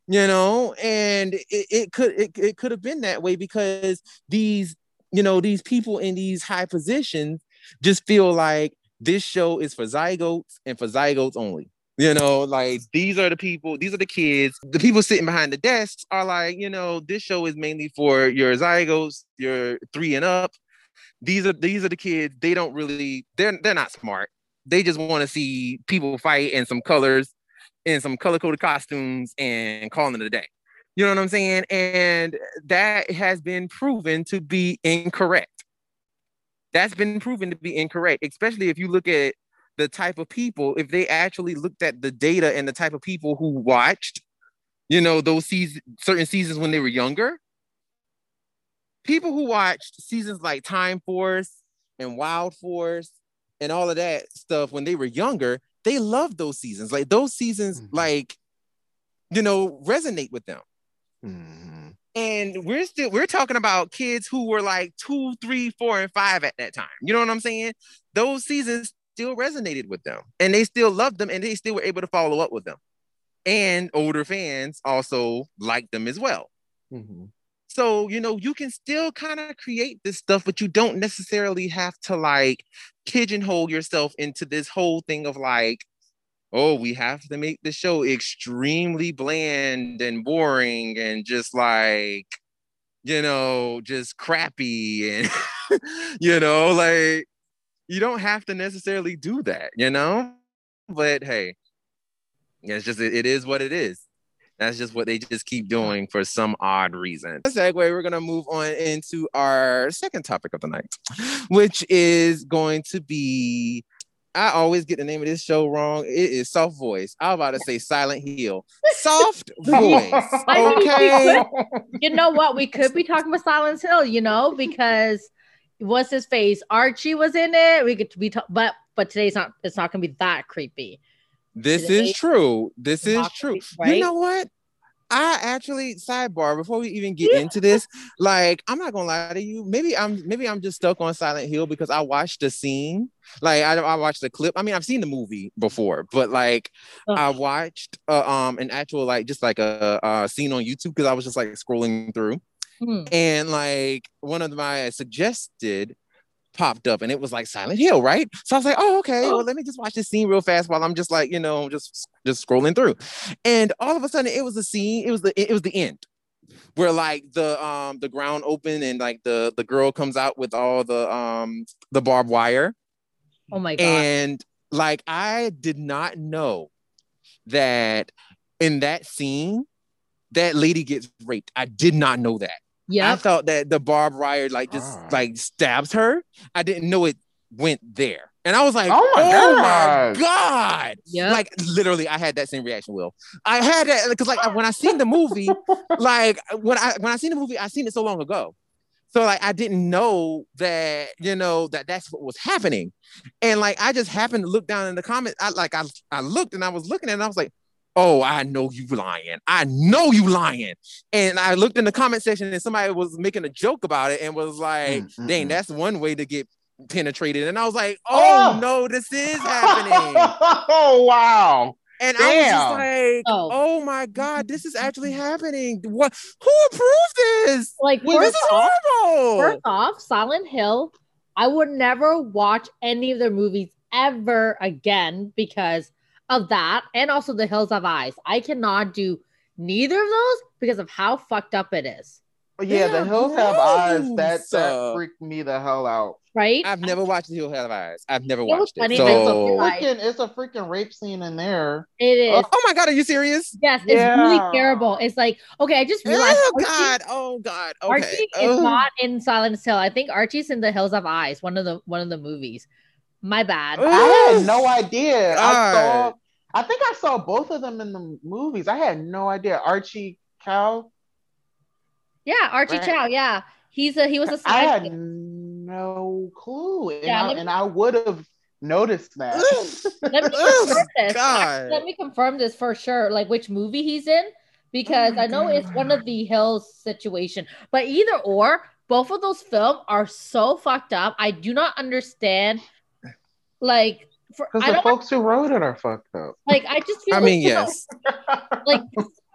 You know and it, it could it, it could have been that way because these you know these people in these high positions just feel like this show is for zygotes and for zygotes only you know, like these are the people, these are the kids. The people sitting behind the desks are like, you know, this show is mainly for your zygotes, your three and up. These are these are the kids. They don't really, they're they're not smart. They just want to see people fight in some colors, in some color-coded costumes, and calling it a day. You know what I'm saying? And that has been proven to be incorrect. That's been proven to be incorrect, especially if you look at the type of people, if they actually looked at the data and the type of people who watched, you know, those seasons, certain seasons when they were younger, people who watched seasons like Time Force and Wild Force and all of that stuff when they were younger, they loved those seasons. Like those seasons, mm-hmm. like, you know, resonate with them. Mm-hmm. And we're still we're talking about kids who were like two, three, four, and five at that time. You know what I'm saying? Those seasons still resonated with them and they still loved them and they still were able to follow up with them. And older fans also liked them as well. Mm-hmm. So, you know, you can still kind of create this stuff, but you don't necessarily have to like pigeonhole yourself into this whole thing of like, oh, we have to make the show extremely bland and boring and just like, you know, just crappy and, you know, like you don't have to necessarily do that, you know? But hey, it's just it is what it is. That's just what they just keep doing for some odd reason. Segue, we're gonna move on into our second topic of the night, which is going to be I always get the name of this show wrong. It is Soft Voice. I was about to say Silent Hill. Soft Voice. Okay. you know what? We could be talking about Silent Hill, you know, because what's his face? Archie was in it. We could be, t- but but today's not. It's not gonna be that creepy. This Today, is true. This is true. Creepy, right? You know what? I actually sidebar before we even get into this. Like, I'm not gonna lie to you. Maybe I'm maybe I'm just stuck on Silent Hill because I watched the scene. Like, I, I watched the clip. I mean, I've seen the movie before, but like, I watched uh, um an actual like just like a, a scene on YouTube because I was just like scrolling through, Hmm. And like one of my suggested popped up and it was like Silent Hill, right? So I was like, oh, okay, well, let me just watch this scene real fast while I'm just like, you know, just just scrolling through. And all of a sudden it was a scene, it was the it was the end where like the um the ground open and like the the girl comes out with all the um the barbed wire. Oh my god. And like I did not know that in that scene that lady gets raped. I did not know that. Yeah. I thought that the barbed wire like just ah. like stabs her. I didn't know it went there. And I was like, oh my oh god, my god. Yep. Like literally, I had that same reaction, Will. I had that because like when I seen the movie, like when I when I seen the movie, I seen it so long ago. So like I didn't know that, you know, that that's what was happening. And like I just happened to look down in the comments. I like I I looked and I was looking and I was like, oh, I know you lying. I know you lying. And I looked in the comment section and somebody was making a joke about it and was like, mm-hmm. dang, that's one way to get penetrated. And I was like, oh, oh. no, this is happening. oh, wow. And Damn. I was just like, oh. oh. my God, this is actually happening. What who approved this? Like well, this is off, horrible. First off, Silent Hill, I would never watch any of their movies ever again because of that and also the Hills Have Eyes. I cannot do neither of those because of how fucked up it is. Oh, yeah, They're the hills have eyes. That gross. that freaked me the hell out. right? I've never watched The hills Have Eyes. I've never was watched funny, it. but it's It's a So, freaking, it's a freaking rape scene in there. It is. oh, oh my god, are you serious? Yes, it's really terrible. It's like, okay, I just realized Oh Archie, god, oh god. Okay. Archie is Oh. not in Silent Hill. I think Archie's in The Hills Have Eyes, one of the one of the movies. My bad. I had no idea. I saw. I think I saw both of them in the movies. I had no idea. Archie Kao. Yeah, Archie Right. Kao. Yeah, he's a he was a I had side. no clue, and Yeah, I, me- and I would have noticed that. Let me confirm this. God. Let me confirm this for sure. Like which movie he's in, because Oh I know it's one of the Hills situation. But either or, both of those films are so fucked up. I do not understand. Like, for Because I the don't folks who wrote it are fucked up. like. I just feel. I like, mean, you know, yes. like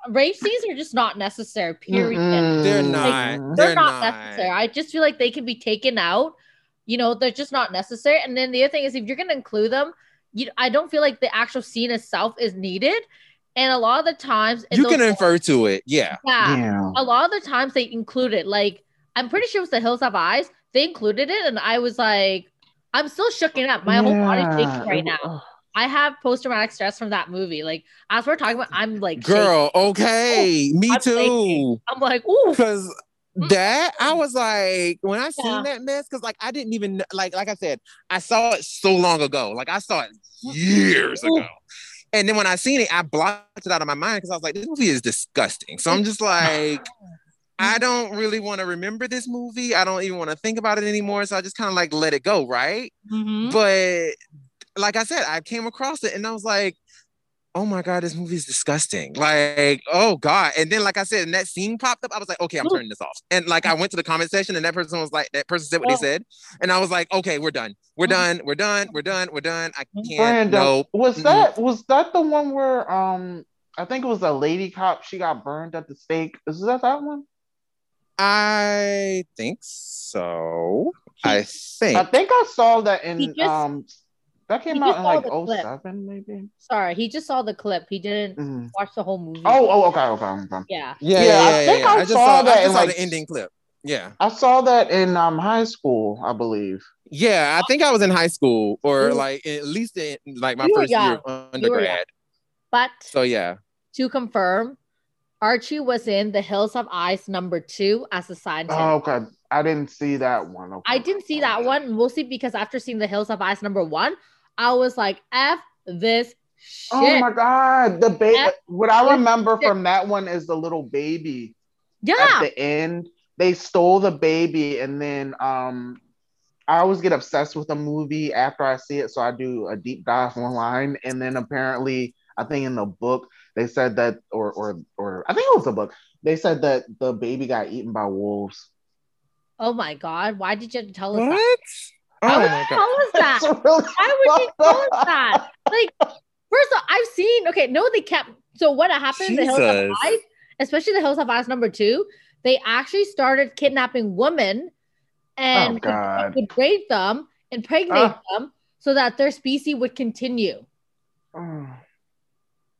rape scenes are just not necessary. Period. They're Mm-mm. not. They're, They're not, not. necessary. I just feel like they can be taken out. You know, they're just not necessary. And then the other thing is, if you're going to include them, you I don't feel like the actual scene itself is needed. And a lot of the times, You can infer to it. Yeah. yeah, Yeah. a lot of the times they include it. Like I'm pretty sure it was the Hills Have Eyes. They included it, and I was like, I'm still shooking up. My whole body Yeah. shaking right now. I have post traumatic stress from that movie. Like as we're talking about, I'm like, shaking. Girl, okay. Oh, Me I'm too. shaking. I'm like, ooh, Because mm. that I was like, when I seen Yeah. that mess, because like I didn't even like, like I said, I saw it so long ago. Like I saw it years Ooh. ago. And then when I seen it, I blocked it out of my mind because I was like, this movie is disgusting. So I'm just like, I don't really want to remember this movie. I don't even want to think about it anymore. So I just kind of like let it go, right? Mhm. But like I said, I came across it and I was like, oh my God, this movie is disgusting. Like, oh God. And then, like I said, and that scene popped up, I was like, okay, I'm turning this off. And like I went to the comment section and that person was like, that person said what Oh. they said. And I was like, okay, we're done. We're Mhm. done. We're done. We're done. We're done. I Mhm. can't. Brandon, Nope. was that was that the one where um I think it was a lady cop. She got burned at the stake. Is that that one? I think so. I think. I think I saw that in just- um that came out in like the 07 maybe. Sorry, he just saw the clip. He didn't Mhm. watch the whole movie. Oh, oh, okay, okay, okay. yeah. yeah, yeah, yeah, I yeah, think yeah. I I just saw saw, that I just in, saw like, the ending clip. Yeah. I saw that in um high school, I believe. Yeah, I think I was in high school or Ooh. like at least in like my You first year of You were young. undergrad. But So yeah. to confirm, Archie was in The Hills of Ice number two as a scientist. Oh, okay. I didn't see that one. Okay. I didn't see that one mostly because after seeing The Hills of Ice number one, I was like, F this shit. Oh my god, the baby. What I remember shit. from that one is the little baby Yeah. at the end. They stole the baby, and then um, I always get obsessed with a movie after I see it, so I do a deep dive online. And then apparently, I think in the book they said that, or or or I think it was a book. They said that the baby got eaten by wolves. Oh my god. Why did you have to tell us What? that? Oh would my you god. tell us that? Really Why would you tell us that? Like, first of all, I've seen, okay, no, they kept, so what happened in the Hills of Jesus. Ice, especially the Hills of Ice number two, they actually started kidnapping women and Oh, would- God. would rape them, impregnate Ah. them so that their species would continue. Oh.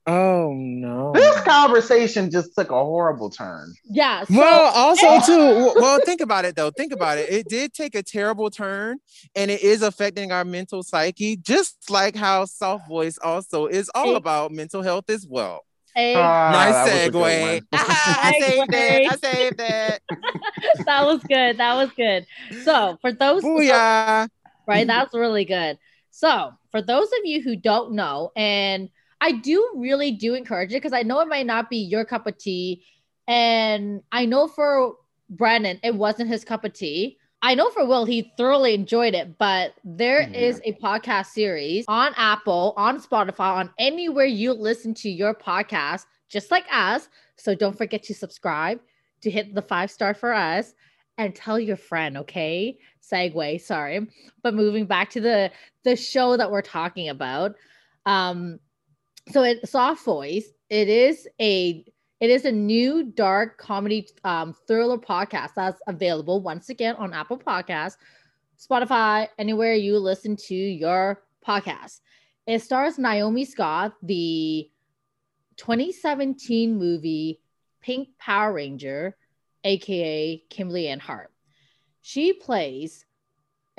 Oh no. This conversation just took a horrible turn. Yeah. So, Well, also too. Well, think about it though. Think about it. It did take a terrible turn, and it is affecting our mental psyche, just like how soft voice also is all Hey. about mental health as well. hey, Ah, nice that was a good segue. one. I saved it. I saved it. that was good. That was good. So, for those, Booyah. right? That's really good. So, for those of you who don't know, and I do really do encourage it because I know it might not be your cup of tea. And I know for Brandon, it wasn't his cup of tea. I know for Will, he thoroughly enjoyed it, but there Yeah. is a podcast series on Apple, on Spotify, on anywhere you listen to your podcast, just like us. So don't forget to subscribe, to hit the five star for us, and tell your friend, okay? Segue, sorry. But moving back to the the show that we're talking about. Um, so it soft voice, it is a it is a new dark comedy um, thriller podcast that's available once again on Apple Podcasts, Spotify, anywhere you listen to your podcast. It stars Naomi Scott, the 2017 movie Pink Power Ranger, aka Kimberly Ann Hart. She plays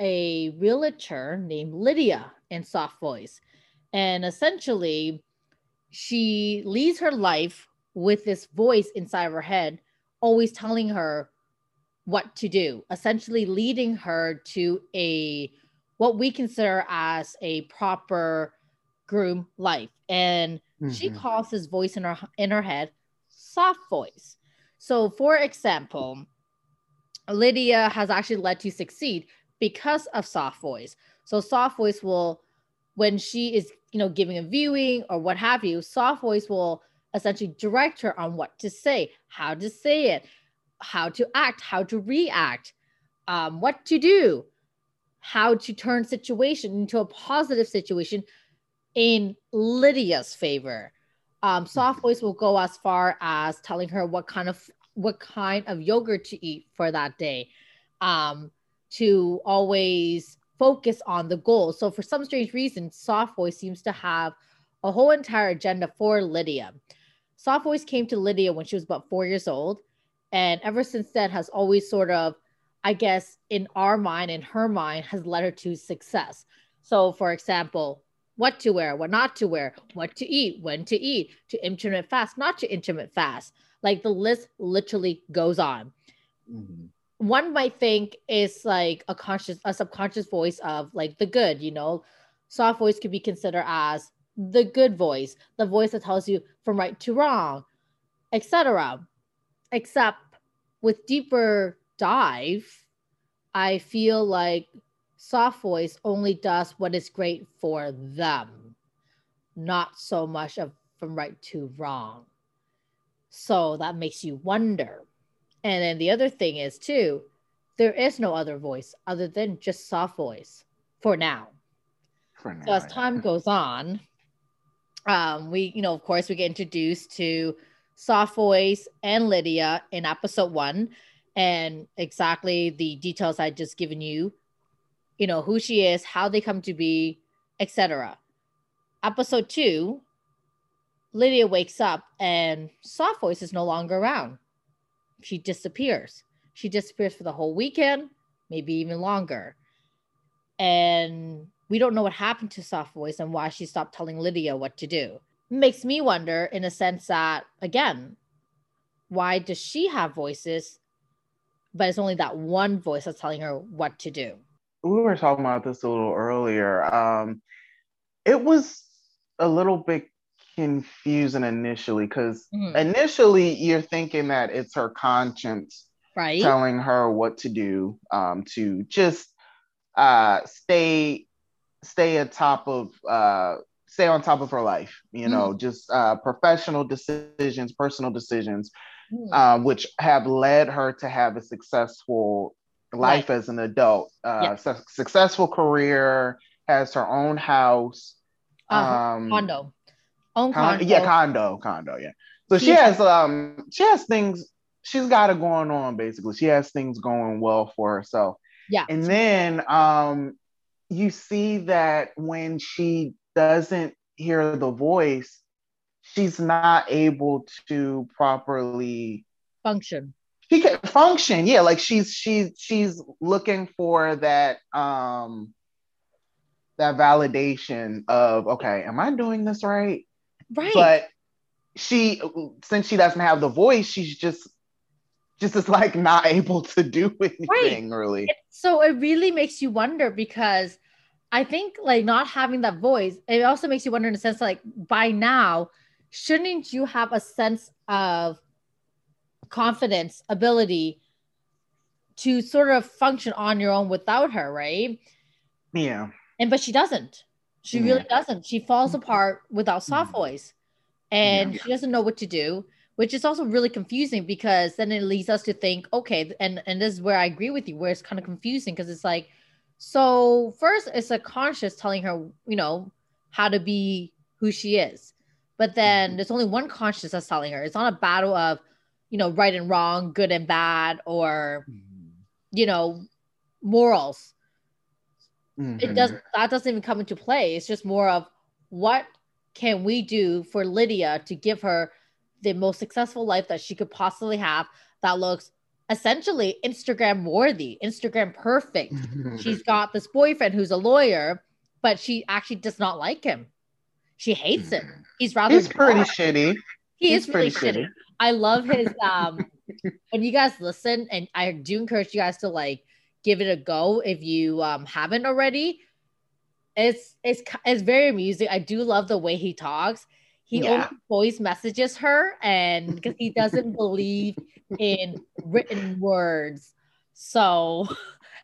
a realtor named Lydia in Soft Voice. And essentially, she leads her life with this voice inside of her head, always telling her what to do, essentially leading her to a what we consider as a proper groom life. And mm-hmm. she calls this voice in her in her head soft voice. So, for example, Lydia has actually led to succeed because of soft voice. So, soft voice will, when she is, you know, giving a viewing or what have you, soft voice will essentially direct her on what to say, how to say it, how to act, how to react, um, what to do, how to turn situation into a positive situation in Lydia's favor. Um, soft voice will go as far as telling her what kind of what kind of yogurt to eat for that day, um, to always focus on the goal. So for some strange reason, soft voice seems to have a whole entire agenda for Lydia. Soft voice came to Lydia when she was about four years old, and ever since then has always sort of, I guess, in our mind, in her mind, has led her to success. So, for example, what to wear, what not to wear, what to eat, when to eat, to intermittent fast, not to intermittent fast. Like the list literally goes on. Mm-hmm. One might think is like a conscious, a subconscious voice of like the good, you know. Soft voice could be considered as the good voice, the voice that tells you from right to wrong, etc. Except with deeper dive, I feel like soft voice only does what is great for them, not so much of from right to wrong. So that makes you wonder. And then the other thing is, too, there is no other voice other than just soft voice for now. For now so as time goes on, um, we, you know, of course, we get introduced to soft voice and Lydia in episode one, and exactly the details I just given you you know, who she is, how they come to be, etc. Episode two, Lydia wakes up and Soft Voice is no longer around. She disappears. She disappears for the whole weekend, maybe even longer. And we don't know what happened to Soft Voice and why she stopped telling Lydia what to do. Makes me wonder, in a sense, that again, why does she have voices, but it's only that one voice that's telling her what to do? we were talking about this a little earlier. Um, it was a little bit confusing initially because mm-hmm. initially you're thinking that it's her conscience right. telling her what to do um, to just uh, stay stay atop of uh, stay on top of her life. You know, mm-hmm. just uh, professional decisions, personal decisions, mm-hmm. um, which have led her to have a successful life right. as an adult, uh, su- successful career, has her own house, uh, um, condo, own condo. yeah, condo, condo, yeah. So she, has um she has things she's got it going on basically. She has things going well for herself. Yeah. And then um you see that when she doesn't hear the voice, she's not able to properly function she can function yeah like she's she's she's looking for that um that validation of okay am i doing this right right but she since she doesn't have the voice she's just just is like not able to do anything right. really so it really makes you wonder because i think like not having that voice it also makes you wonder in a sense like by now shouldn't you have a sense of confidence, ability to sort of function on your own without her, right? Yeah. And but she doesn't. She yeah. really doesn't. She falls apart without soft mm-hmm. voice. And yeah. she doesn't know what to do, which is also really confusing because then it leads us to think, okay, and and this is where I agree with you, where it's kind of confusing because it's like, so first it's a conscious telling her, you know, how to be who she is. But then mm-hmm. there's only one conscious that's telling her. It's not a battle of you know, right and wrong, good and bad, or mm-hmm. you know, morals. Mm-hmm. It does that doesn't even come into play. It's just more of what can we do for Lydia to give her the most successful life that she could possibly have that looks essentially Instagram worthy, Instagram perfect. She's got this boyfriend who's a lawyer, but she actually does not like him. She hates him. He's rather He's pretty dark. shitty. He He's is really pretty shitty. I love his um when you guys listen, and I do encourage you guys to like give it a go if you um haven't already. It's it's it's very amusing. I do love the way he talks. He Yeah. only voice messages her, and because he doesn't believe in written words, so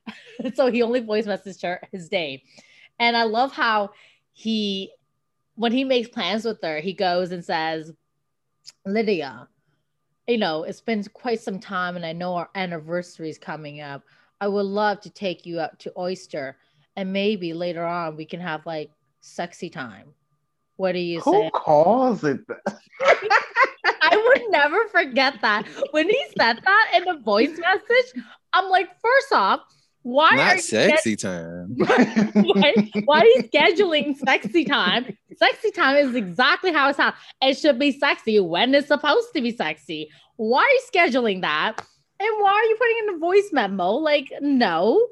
so he only voice messaged her his name. And I love how he when he makes plans with her, he goes and says, Lydia, you know, it's been quite some time and I know our anniversary is coming up. I would love to take you out to Oyster and maybe later on we can have like sexy time. What do you Who say? calls it that? I would never forget that. When he said that in a voice message, I'm like, first off, why Not you sexy time. why, why are you scheduling sexy time? Sexy time is exactly how it's how it should be sexy when it's supposed to be sexy. Why are you scheduling that? And why are you putting in a voice memo? Like, no.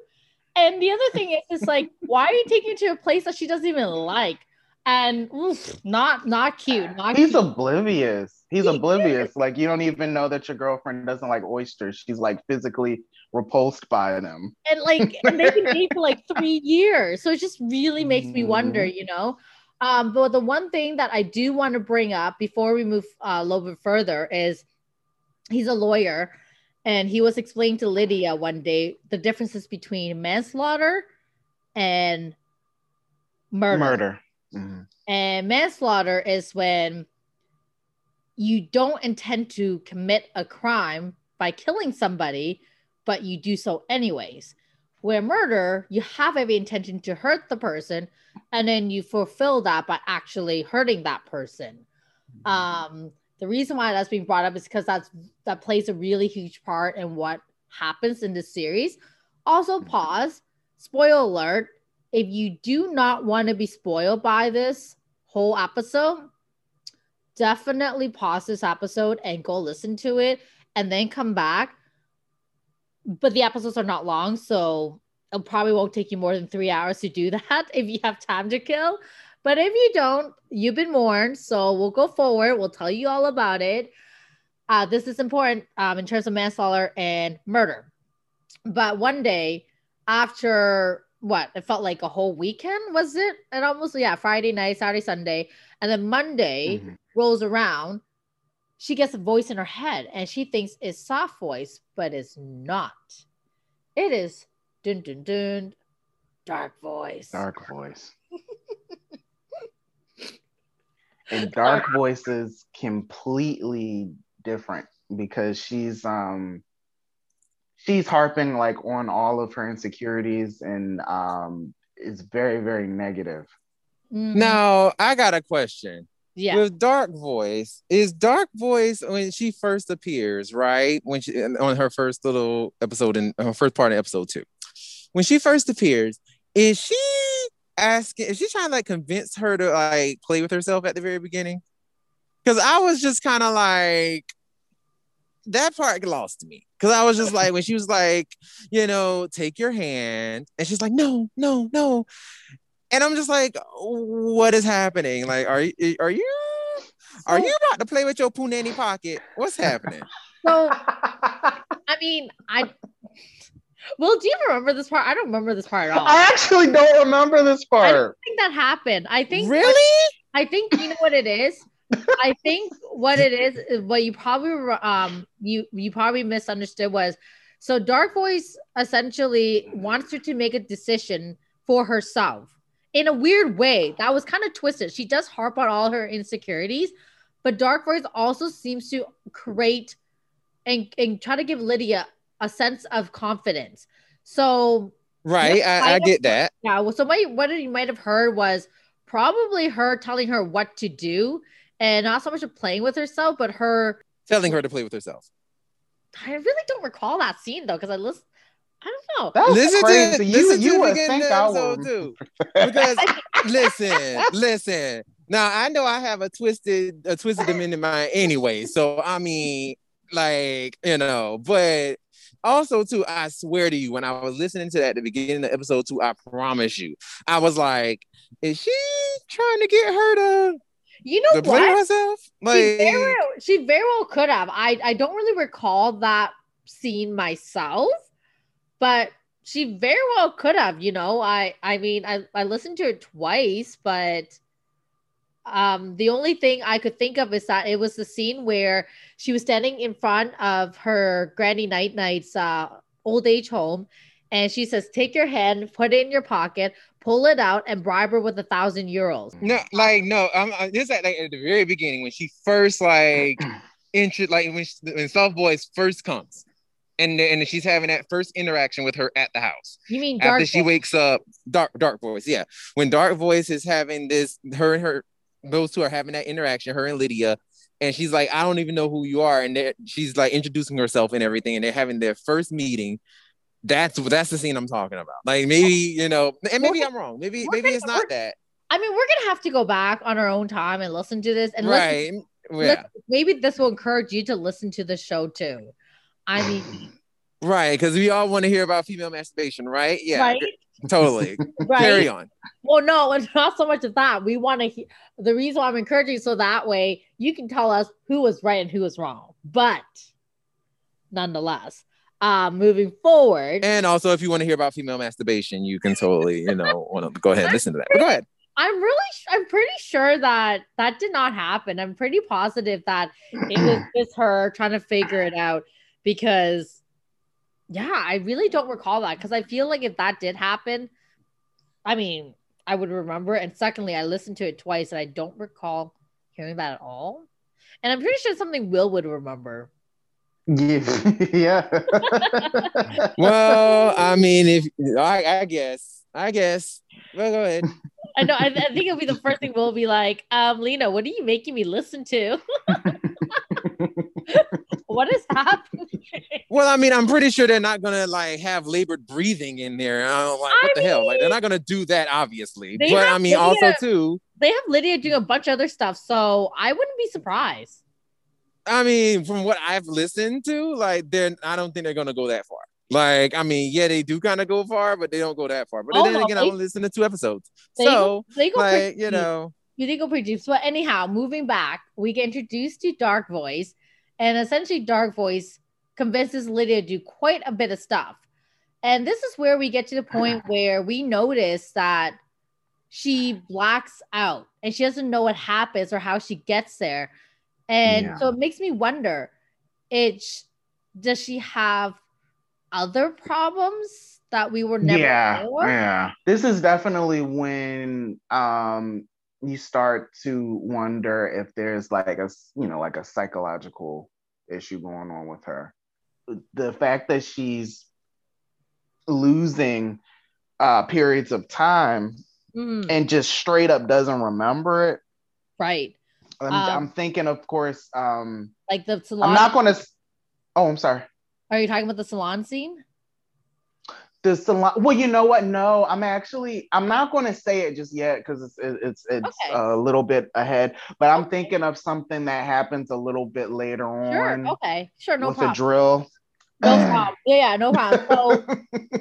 And the other thing is, it's like, why are you taking her to a place that she doesn't even like? And oof, not not cute. Not He's cute. oblivious. He's He oblivious. Like you don't even know that your girlfriend doesn't like oysters. She's like physically repulsed by them. and like and they've been dating for like three years so it just really makes me wonder Mhm. you know um but the one thing that i do want to bring up before we move uh, a little bit further is he's a lawyer and he was explaining to lydia one day the differences between manslaughter and murder, Murder. Mhm. and manslaughter is when you don't intend to commit a crime by killing somebody, but you do so anyways. Where murder, you have every intention to hurt the person, and then you fulfill that by actually hurting that person. Um, the reason why that's being brought up is because that's that plays a really huge part in what happens in this series. Also, mm-hmm. pause. Spoiler alert: if you do not want to be spoiled by this whole episode, definitely pause this episode and go listen to it, and then come back. But the episodes are not long, so it probably won't take you more than three hours to do that if you have time to kill. But if you don't, you've been warned. So we'll go forward. We'll tell you all about it. Uh, this is important um, in terms of manslaughter and murder. But one day, after what it felt like a whole weekend, was it? And almost yeah, Friday night, Saturday, Sunday, and then Monday Mhm. rolls around. She gets a voice in her head, and she thinks it's soft voice, but it's not. It is dun dun dun, dark voice. Dark voice. And dark voice is completely different because she's um she's harping like on all of her insecurities and um is very very negative Mhm. Now, I got a question. yeah, With Dark Voice, is Dark Voice when she first appears, right? When she on her first little episode in her first part of episode two, when she first appears, is she asking? Is she trying to like convince her to like play with herself at the very beginning? Because I was just kind of like that part lost me. Because I was just like when she was like, you know, take your hand, and she's like, no, no, no, and I'm just like, what is happening? Like, are you are you are you about to play with your punani pocket? What's happening? So I mean, I. Well, do you remember this part? I don't remember this part at all. i actually don't remember this part. I don't think that happened. I think really? I think you know what it is. I think what it is, is what you probably um you you probably misunderstood was so Dark Voice essentially wants her to make a decision for herself in a weird way. That was kind of twisted. She does harp on all her insecurities, but Dark Voice also seems to create and and try to give Lydia a sense of confidence. So Right. Yeah, I, I I get that. yeah, well, so what, what you might have heard was probably her telling her what to do and not so much of playing with herself, but her. Telling her to play with herself. I really don't recall that scene though, because I listen. I don't know. that's Listen to crazy you listen to you the would beginning think of i episode would two. Because listen, listen. Now I know I have a twisted, a twisted demeanor mind anyway. So I mean, like you know, but also too, I swear to you, when I was listening to that at the beginning of episode two, I promise you, I was like, is she trying to get her to You know to what? herself? she, very, well- she very well could have. I, I don't really recall that scene myself, but she very well could have. You know, I I mean, I, I listened to it twice, but um, the only thing I could think of is that it was the scene where she was standing in front of her Granny Night Night's uh, old age home, and she says, "Take your hand, put it in your pocket, pull it out, and bribe her with a thousand euros." no, like no, I'm uh, this at like at the very beginning when she first like intro, like when she, when Soft Voice first comes. And, and she's having that first interaction with her at the house. You mean dark? after she Voice. wakes up dark dark voice yeah when dark voice is having this her and her those two are having that interaction her and lydia and she's like i don't even know who you are and she's like introducing herself and everything and they're having their first meeting. That's that's the scene i'm talking about. Like maybe you know and maybe i'm wrong. Maybe maybe it's not that. I mean, we're gonna have to go back on our own time and listen to this, and listen, right. Yeah. listen- maybe this will encourage you to listen to the show too. I mean, right because we all want to hear about female masturbation right? Yeah. Right, totally right. carry on Well, no, it's not so much of that. We want to. He- the reason why I'm encouraging so that way you can tell us who was right and who was wrong. But nonetheless, uh, moving forward, and also if you want to hear about female masturbation you can totally you know want to go ahead and listen to that but go ahead I'm really, I'm pretty sure that that did not happen. I'm pretty positive that it was just her trying to figure it out because, yeah, I really don't recall that because I feel like if that did happen, I mean, I would remember. And secondly, I listened to it twice and I don't recall hearing that at all. And I'm pretty sure something Will would remember. Yeah. yeah. Well, I mean, if I, I guess, I guess. Well, go ahead. I know. I, I think it'll be the first thing we'll be like, um, Lena, what are you making me listen to? What is happening? Well, I mean, I'm pretty sure they're not gonna like have labored breathing in there. I don't like what I the hell. Like they're not gonna do that, obviously. But I mean, also Lydia- too. they have Lydia doing a bunch of other stuff, so I wouldn't be surprised. I mean, from what I've listened to, like they're. I don't think they're gonna go that far. Like, I mean, yeah, they do kind of go far, but they don't go that far. But Oh, then no, again, I they- only listened to two episodes, They so they go like pretty you deep. know, You did go pretty deep. So anyhow, moving back, we get introduced to Dark Voice, and essentially Dark Voice convinces Lydia to do quite a bit of stuff. And this is where we get to the point where we notice that she blacks out and she doesn't know what happens or how she gets there. And Yeah. so it makes me wonder, it does she have other problems that we were never yeah, aware yeah. This is definitely when um you start to wonder if there's like a you know like a psychological issue going on with her. The fact that she's losing uh periods of time Mhm, and just straight up doesn't remember it. right. I'm, Um, I'm thinking, of course, um, Like the salon. I'm not going to. Oh, I'm sorry. Are you talking about the salon scene? The salon. Well, you know what? No, I'm actually. I'm not going to say it just yet because it's it- it's it's Okay. a little bit ahead. But I'm Okay. thinking of something that happens a little bit later on. Sure. on Okay. Sure. No with problem. a drill. No problem. Yeah, yeah, no problem. So,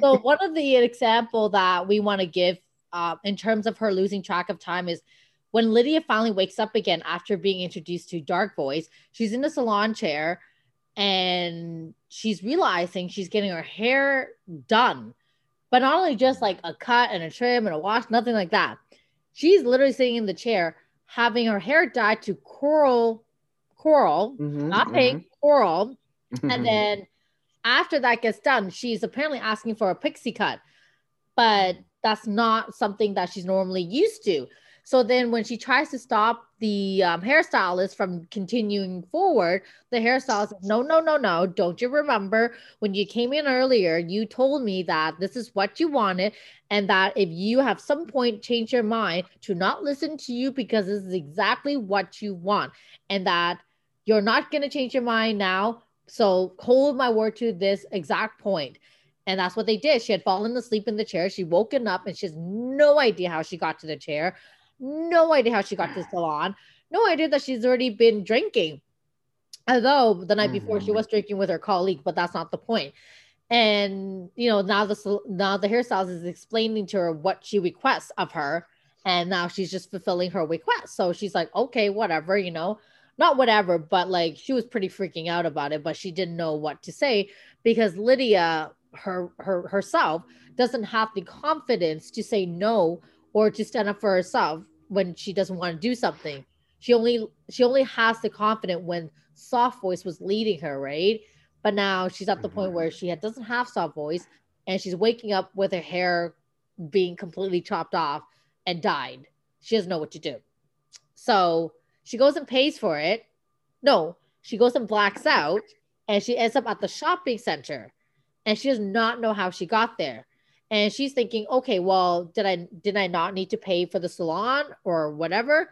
so one of the example that we want to give uh, in terms of her losing track of time is when Lydia finally wakes up again after being introduced to Dark Voice. She's in the salon chair and she's realizing she's getting her hair done, but not only just like a cut and a trim and a wash, nothing like that. She's literally sitting in the chair having her hair dyed to coral, coral, Mhm, not pink, coral. mhm. And then after that gets done, she's apparently asking for a pixie cut, but that's not something that she's normally used to. So then when she tries to stop the um, hairstylist from continuing forward, the hairstylist no, no, no, no. Don't you remember when you came in earlier, you told me that this is what you wanted and that if you have some point change your mind to not listen to you because this is exactly what you want and that you're not going to change your mind now so hold my word to this exact point. And that's what they did. She had fallen asleep in the chair. She woken up and she has no idea how she got to the chair, no idea how she got to the salon, no idea that she's already been drinking. Although the night before she Mhm. was drinking with her colleague, but that's not the point. And you know, now the now the hairstylist is explaining to her what she requests of her, and now she's just fulfilling her request. So she's like, okay, whatever, you know, not whatever, but like she was pretty freaking out about it, but she didn't know what to say because Lydia, her her herself, doesn't have the confidence to say no or to stand up for herself when she doesn't want to do something. She only she only has the confidence when soft voice was leading her, right? But now she's at the point mm-hmm. where she had, doesn't have soft voice and she's waking up with her hair being completely chopped off and died. She doesn't know what to do. So she goes and pays for it. No, she goes and blacks out and she ends up at the shopping center and she does not know how she got there. And she's thinking, okay, well, did I did I not need to pay for the salon or whatever?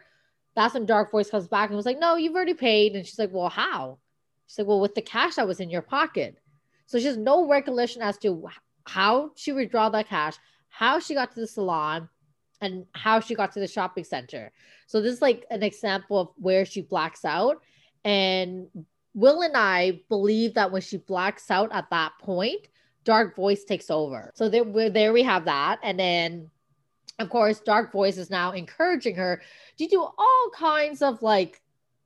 That's when Dark Voice comes back and was like, no, you've already paid. And she's like, well, how? She's like, well, with the cash that was in your pocket. So she has no recollection as to how she withdraw that cash, how she got to the salon, and how she got to the shopping center. So this is like an example of where she blacks out. And Will and I believe that when she blacks out at that point, Dark Voice takes over. So there, there we have that. And then, of course, Dark Voice is now encouraging her to do all kinds of like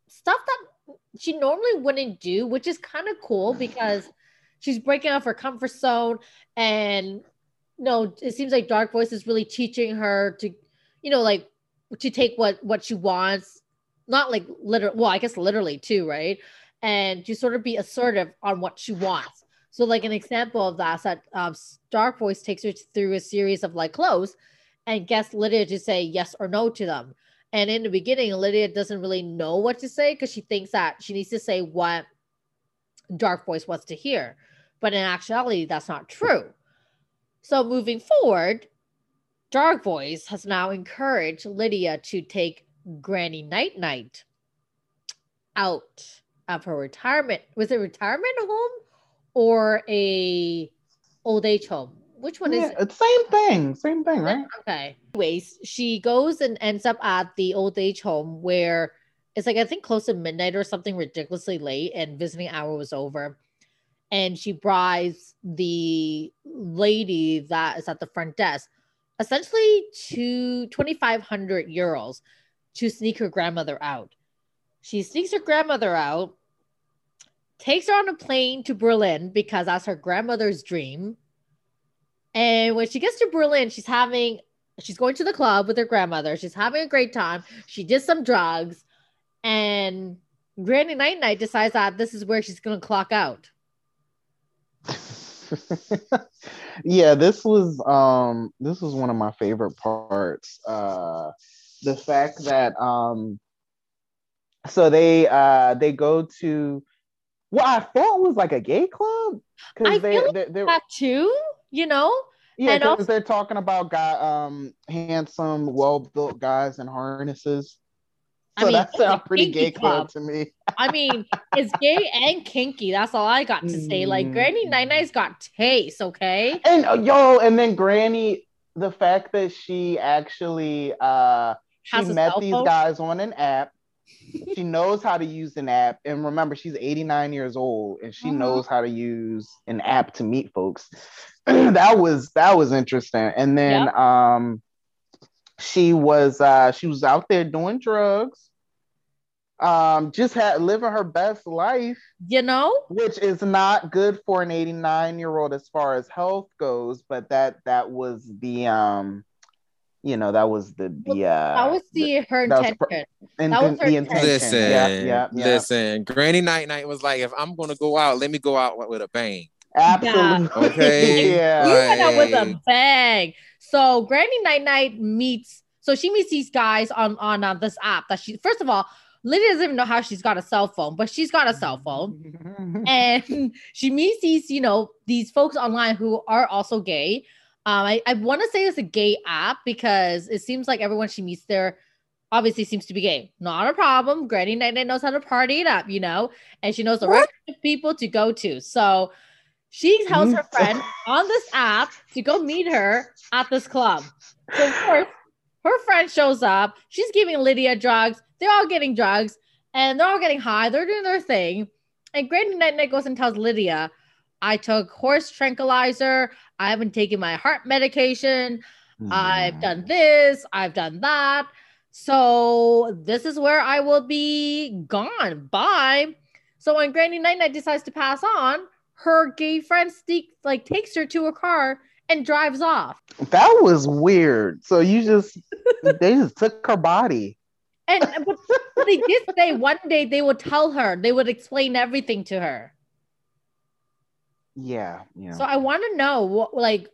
stuff that she normally wouldn't do, which is kind of cool because she's breaking out of her comfort zone. And no, it seems like Dark Voice is really teaching her to, you know, like to take what what she wants, not like literal. Well, I guess literally too, right? And to sort of be assertive on what she wants. So, like an example of that, that um, Dark Voice takes her through a series of like clothes, and gets Lydia to say yes or no to them. And in the beginning, Lydia doesn't really know what to say because she thinks that she needs to say what Dark Voice wants to hear. But in actuality, that's not true. So moving forward, Dark Voice has now encouraged Lydia to take Granny Night Night out of her retirement. Was it retirement home or a old age home? Which one yeah, is it? it's same thing, same thing, right? Okay. Anyways, she goes and ends up at the old age home where it's like I think close to midnight or something ridiculously late, and visiting hour was over. And she bribes the lady that is at the front desk, essentially to 2,500 euros to sneak her grandmother out. She sneaks her grandmother out, takes her on a plane to Berlin because that's her grandmother's dream. And when she gets to Berlin, she's having she's going to the club with her grandmother. She's having a great time. She did some drugs, and Granny Night Night decides that this is where she's gonna clock out. yeah, this was um this was one of my favorite parts. Uh the fact that um so they uh they go to what I thought was like a gay club because they like they they're, That too, you know? yeah because also- they're talking about guy um handsome well built guys in harnesses. I So mean, that sounds pretty gay club club. to me. I mean, it's gay and kinky. That's all I got to say. Like Mm. Granny Night Night's got taste, okay? And uh, yo, and then Granny, the fact that she actually uh she Has met these guys on an app. She knows how to use an app. And remember, she's 89 years old and she Mhm. knows how to use an app to meet folks. that was that was interesting. And then um she was uh she was out there doing drugs. Um, just had living her best life You know? which is not good for an 89 year old as far as health goes but that that was the um you know that was the the uh That was the her that was intention. the, in- that was her the intention. intention Listen, yeah yeah yeah listen. Granny Night Night was like, if I'm gonna go out, let me go out with a bang. absolutely Okay. yeah You went out with a bang. So Granny Night Night meets. So she meets these guys on on uh, this app that she. First of all, Lydia doesn't even know how she's got a cell phone, but she's got a cell phone, and she meets these you know these folks online who are also gay. Um, I, I want to say it's a gay app because it seems like everyone she meets there obviously seems to be gay. Not a problem. Granny Night Night knows how to party it up, you know, and she knows the right people to go to. So she tells her friend on this app to go meet her at this club. So of course, her friend shows up. She's giving Lydia drugs. They're all getting drugs and they're all getting high. They're doing their thing. And Granny Night Night goes and tells Lydia, I took horse tranquilizer. I haven't taken my heart medication. I've done mm. this. I've done that. So this is where I will be gone. Bye. So when Granny Night Night decides to pass on, her gay friend like takes her to a car and drives off. That was weird. So you just they just took her body. And but they did say one day they would tell her, they would explain everything to her. Yeah, yeah. So I want to know what like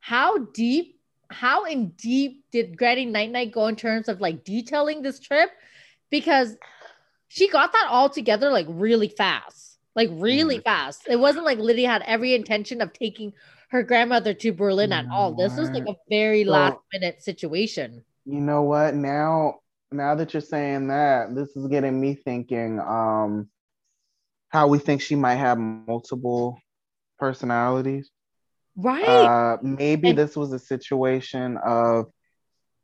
how deep, how in deep did Granny Night Night go in terms of like detailing this trip? Because she got that all together like really fast. Like really Mhm. fast. It wasn't like Lydia had every intention of taking her grandmother to Berlin at all. This was like a very So- last minute situation. You know what? Now, now that you're saying that, this is getting me thinking. Um, how we think she might have multiple personalities. Right. Uh, maybe And- this was a situation of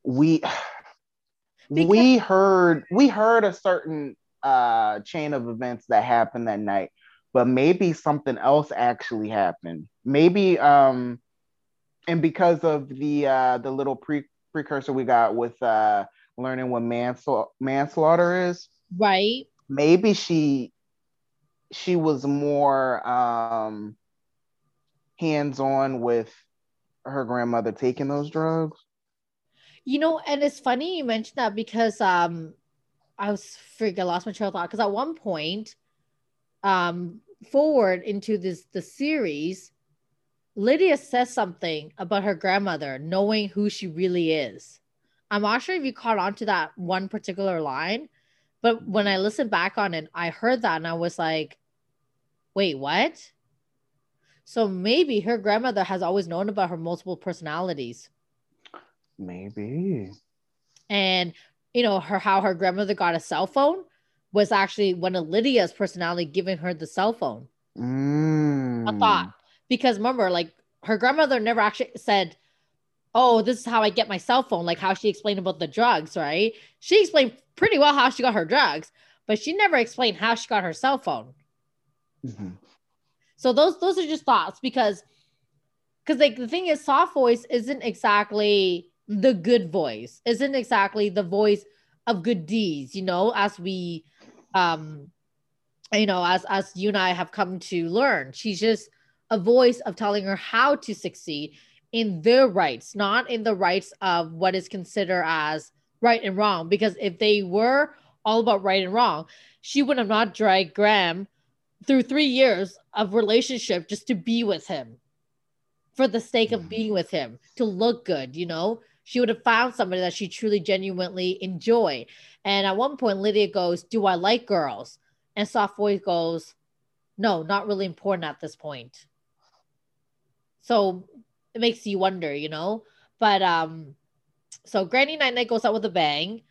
we Because- we heard we heard a certain uh chain of events that happened that night, but maybe something else actually happened. Maybe um, and because of the uh the little pre precursor we got with uh learning what mansla- manslaughter is, right. maybe she she was more um hands-on with her grandmother taking those drugs You know, and it's funny you mentioned that because um I was freaking lost my trail thought because at one point, um, forward into this the series, Lydia says something about her grandmother knowing who she really is. I'm not sure if you caught on to that one particular line, but when I listened back on it, I heard that and I was like, wait, what? So maybe her grandmother has always known about her multiple personalities maybe and you know her how her grandmother got a cell phone was actually one of Lydia's personality giving her the cell phone. mm. A thought because remember, like her grandmother never actually said, "Oh, this is how I get my cell phone," like how she explained about the drugs, right? She explained pretty well how she got her drugs, but she never explained how she got her cell phone. Mhm. So those those are just thoughts because because like the thing is, soft voice isn't exactly the good voice, isn't exactly the voice of good deeds, you know, as we um you know, as as you and I have come to learn. She's just a voice of telling her how to succeed in their rights, not in the rights of what is considered as right and wrong. Because if they were all about right and wrong, she would have not dragged Graham through three years of relationship just to be with him for the sake of Mhm. being with him to look good you know? She would have found somebody that she truly genuinely enjoyed. And at one point lydia goes do i like girls? And soft voice goes no not really important at this point. So it makes you wonder you know? But um so granny night night goes out with a bang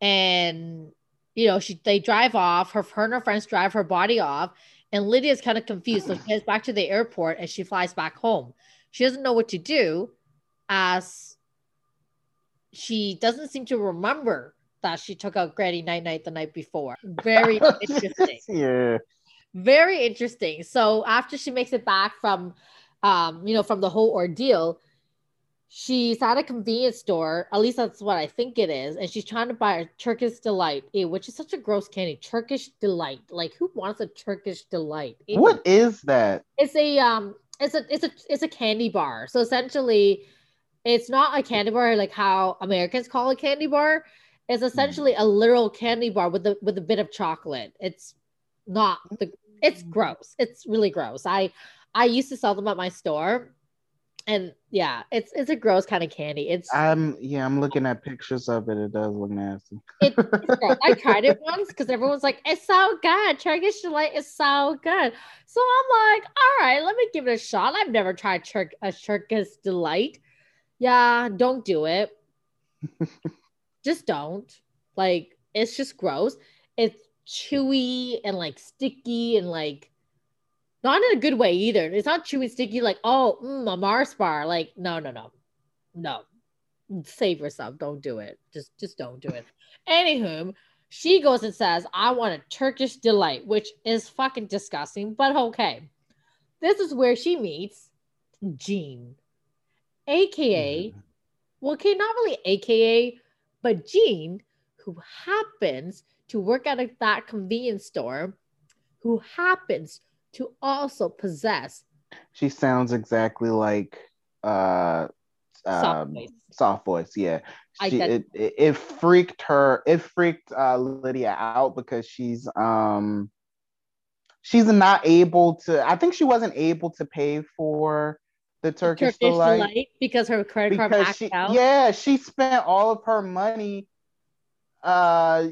and you know she they drive off her, her and her friends drive her body off and lydia's kind of confused so she heads back to the airport and she flies back home. She doesn't know what to do as she doesn't seem to remember that she took out granny night night the night before. Very interesting. Yeah. Very interesting. So after she makes it back from um you know from the whole ordeal she's at a convenience store at least that's what i think it is and she's trying to buy a turkish delight ew, which is such a gross candy turkish delight. Like who wants a turkish delight? Ew. what is that? It's a um it's a it's a it's a candy bar. So essentially it's not a candy bar like how americans call a candy bar. It's essentially a literal candy bar with a with a bit of chocolate. It's not the it's gross. It's really gross. I i used to sell them at my store and yeah it's it's a gross kind of candy it's i'm yeah i'm looking at pictures of it it does look nasty it, it's gross. I tried it once because everyone's like, it's so good. Turkish delight is so good. So I'm like, all right, let me give it a shot. I've never tried a Turkish delight. Yeah, don't do it. just don't. Like, it's just gross. It's chewy and like sticky and like not in a good way either. It's not chewy, sticky, like, oh, mm, a Mars bar. Like, no, no, no. No. Save yourself. Don't do it. Just just don't do it. Anywho, she goes and says, I want a Turkish delight, which is fucking disgusting, but okay. this is where she meets Jean, aka, Mhm. well, okay, not really aka, but Jean, who happens to work at a, that convenience store, who happens to also possess She sounds exactly like uh soft um, voice. soft voice yeah she, it, it, it freaked her it freaked uh lydia out because she's um she's not able to i think she wasn't able to pay for the turkish, Turkish delight delight because her credit card maxed she out. yeah she spent all of her money uh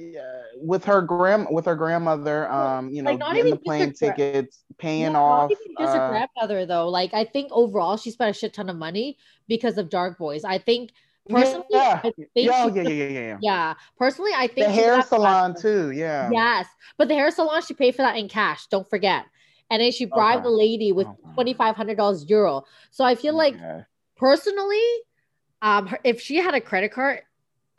with her grand with her grandmother um you know Like, getting the plane tickets paying No, off just uh, her grandmother though. Like I think overall she spent a shit ton of money because of Dark Voice. I think personally, yeah I think yeah, she yeah, yeah, yeah, yeah, yeah. yeah. Personally, I think The hair salon too, yeah. Yes, but the hair salon she paid for that in cash. Don't forget. And then she bribed Okay. the lady with Okay. twenty five hundred dollars euro. So I feel like Okay. personally, um, her, if she had a credit card,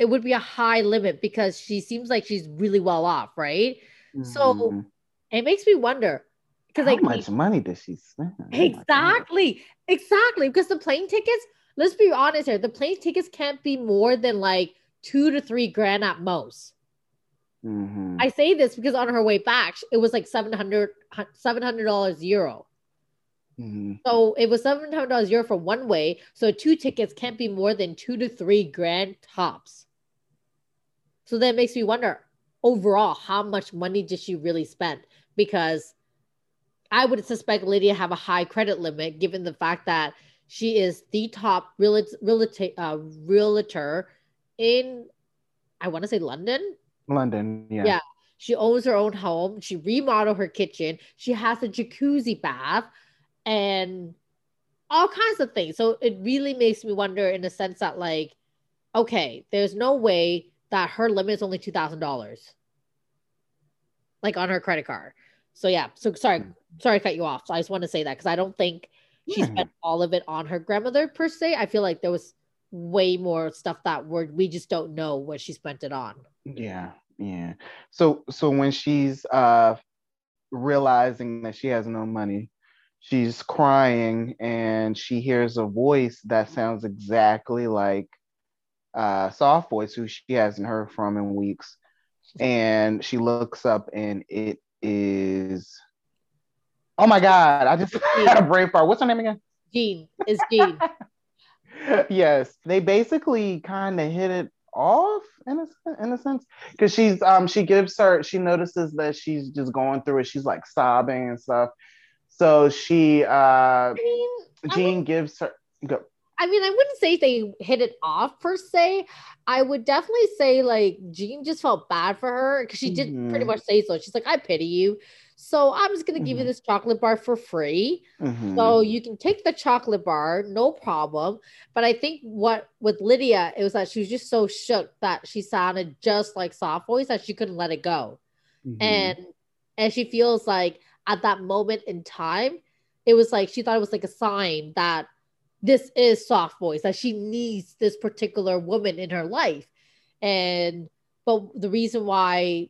it would be a high limit because she seems like she's really well off, right? So Mhm. it makes me wonder because how like much money does she spend? Oh. Exactly. Exactly. Because the plane tickets, let's be honest here, the plane tickets can't be more than like two to three grand at most. Mhm. I say this because on her way back, it was like 700 $700 euro. Mhm. So it was $700 euro for one way. So two tickets can't be more than two to three grand tops. So that makes me wonder overall, how much money did she really spend? Because I would suspect Lydia have a high credit limit given the fact that she is the top realtor, realtor, uh, realtor in, I want to say London. London, yeah. Yeah. She owns her own home. She remodeled her kitchen. She has a jacuzzi bath and all kinds of things. So it really makes me wonder in the sense that, like, okay, there's no way that her limit is only $2,000, like on her credit card. So, yeah. So, sorry, sorry to cut you off. So I just want to say that because I don't think she Yeah. spent all of it on her grandmother per se. I feel like there was way more stuff that we're, we just don't know what she spent it on. Yeah, yeah. So so when she's uh realizing that she has no money, she's crying and she hears a voice that sounds exactly like uh soft voice who she hasn't heard from in weeks. And she looks up and it is Oh my god, I just had a brain fart. What's her name again? Jean is Jean. yes, they basically kind of hit it off in a in a sense because she's um she gives her she notices that she's just going through it. She's like sobbing and stuff. So she uh I mean, I Jean gives her go. I mean, I wouldn't say they hit it off per se. I would definitely say like Jean just felt bad for her because she did pretty Mhm. much say so. She's like, I pity you. So I'm just gonna give you Mhm. this chocolate bar for free. Mhm. So you can take the chocolate bar, no problem. But I think what with Lydia, it was that she was just so shook that she sounded just like soft voice that she couldn't let it go. Mhm. And and she feels like at that moment in time, it was like she thought it was like a sign that this is soft voice, that she needs this particular woman in her life. And but the reason why,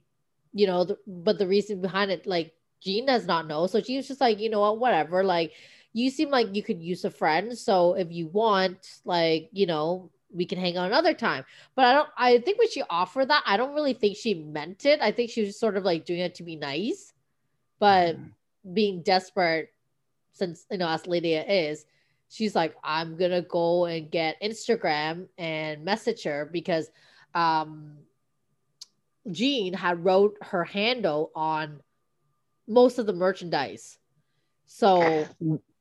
you know, the, but the reason behind it, like Jean does not know. So she was just like, you know what, whatever. Like you seem like you could use a friend. So if you want, like, you know, we can hang out another time. But I don't I think when she offered that, I don't really think she meant it. I think she was sort of like doing it to be nice. But Mhm. being desperate, since you know, as Lydia is, she's like, I'm gonna go and get Instagram and message her because um Jean had wrote her handle on most of the merchandise. So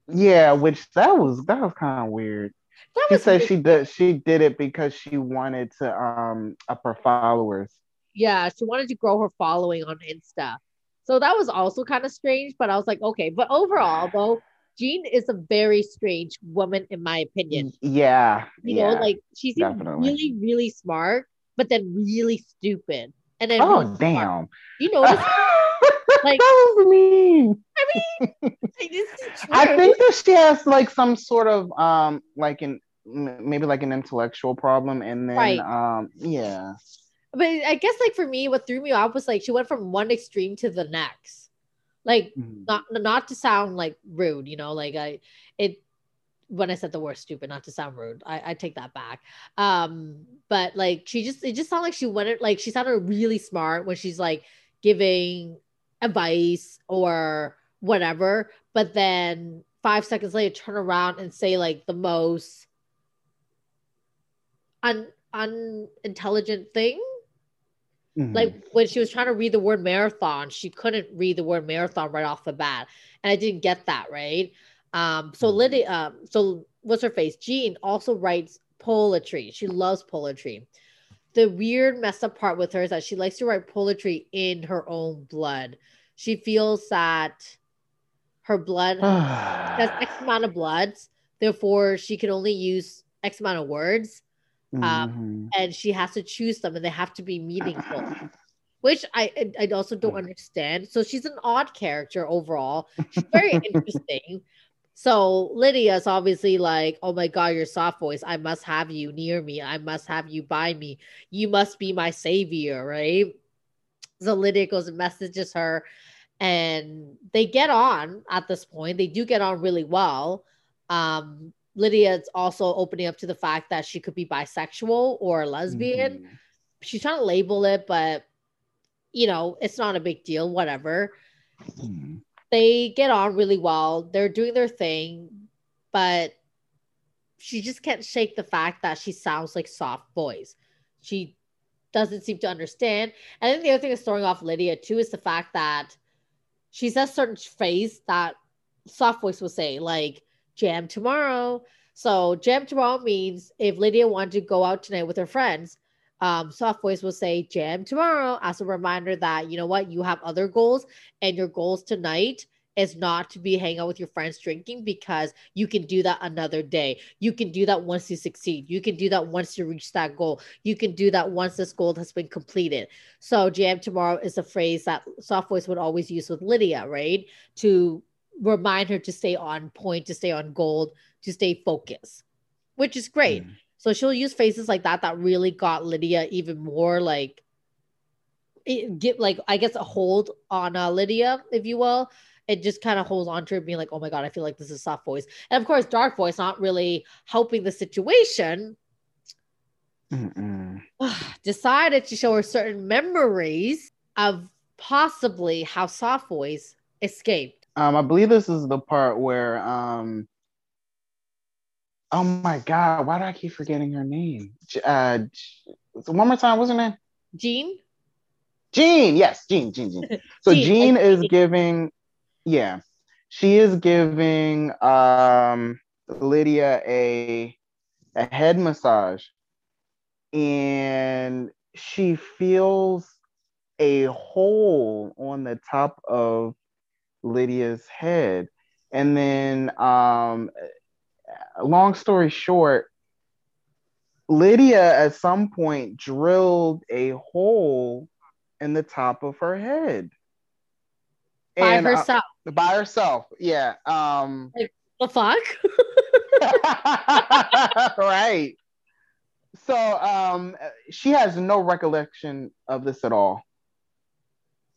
yeah, which that was that was kind of weird. that She said she did she did it because she wanted to um up her followers. yeah, she wanted to grow her following on Insta. So that was also kind of strange, but I was like, okay. But overall, though, Jean is a very strange woman, in my opinion. Yeah, You yeah. know, like she seems definitely. really, really smart, but then really stupid. And then oh really smart. damn. You know, Like- that was mean. like, this is true. I think that she has like some sort of um like an maybe like an intellectual problem and then Right. um yeah but I guess like for me, what threw me off was like she went from one extreme to the next. Like Mhm. not not to sound like rude, you know, like I it when I said the word stupid, not to sound rude, I, I take that back. Um, but like she just it just sounded like she went like she sounded really smart when she's like giving advice or whatever, but then five seconds later turn around and say like the most un unintelligent thing Mhm. like when she was trying to read the word marathon she couldn't read the word marathon right off the bat and i didn't get that right? Um so Mhm. lydia um so what's her face? Jean also writes poetry. She loves poetry. The weird messed up part with her is that she likes to write poetry in her own blood. She feels that her blood has x amount of bloods therefore she can only use x amount of words Mhm. and she has to choose them and they have to be meaningful which I I also don't understand. So she's an odd character overall. She's very interesting. So Lydia's obviously like, oh my god, you're soft voice. I must have you near me. I must have you by me. You must be my savior, right? So Lydia goes and messages her, and they get on at this point. They do get on really well. Um, Lydia's also opening up to the fact that she could be bisexual or lesbian Mhm. she's trying to label it, but you know, it's not a big deal, whatever. Mhm. They get on really well. They're doing their thing, but she just can't shake the fact that she sounds like soft voice. She doesn't seem to understand. And then the other thing that's throwing off Lydia too is the fact that she says certain phrase that soft voice will say, like jam tomorrow. So jam tomorrow means if Lydia wanted to go out tonight with her friends, um, soft voice will say jam tomorrow as a reminder that you know what you have other goals and your goals tonight is not to be hanging out with your friends drinking because you can do that another day. You can do that once you succeed. You can do that once you reach that goal. You can do that once this goal has been completed. So jam tomorrow is a phrase that soft voice would always use with Lydia, right? To remind her to stay on point, to stay on gold, to stay focused, which is great. Mhm. So she'll use phrases like that that really got Lydia even more like it get like I guess a hold on uh, Lydia, if you will. It just kind of holds on to her being like, oh my god, I feel like this is soft voice. And of course, dark voice not really helping the situation. Decided to show her certain memories of possibly how soft voice escaped. Um, I believe this is the part where um oh my god, why do I keep forgetting her name? Uh, one more time, what's her name? Jean, Jean, yes, Jean, Jean, Jean. So Jean, Jean is giving, yeah, she is giving um Lydia a a head massage, and she feels a hole on the top of Lydia's head, and then um, long story short. Lydia at some point drilled a hole in the top of her head. by And, uh, herself. by herself, yeah. Um, the fuck? right. So um, she has no recollection of this at all.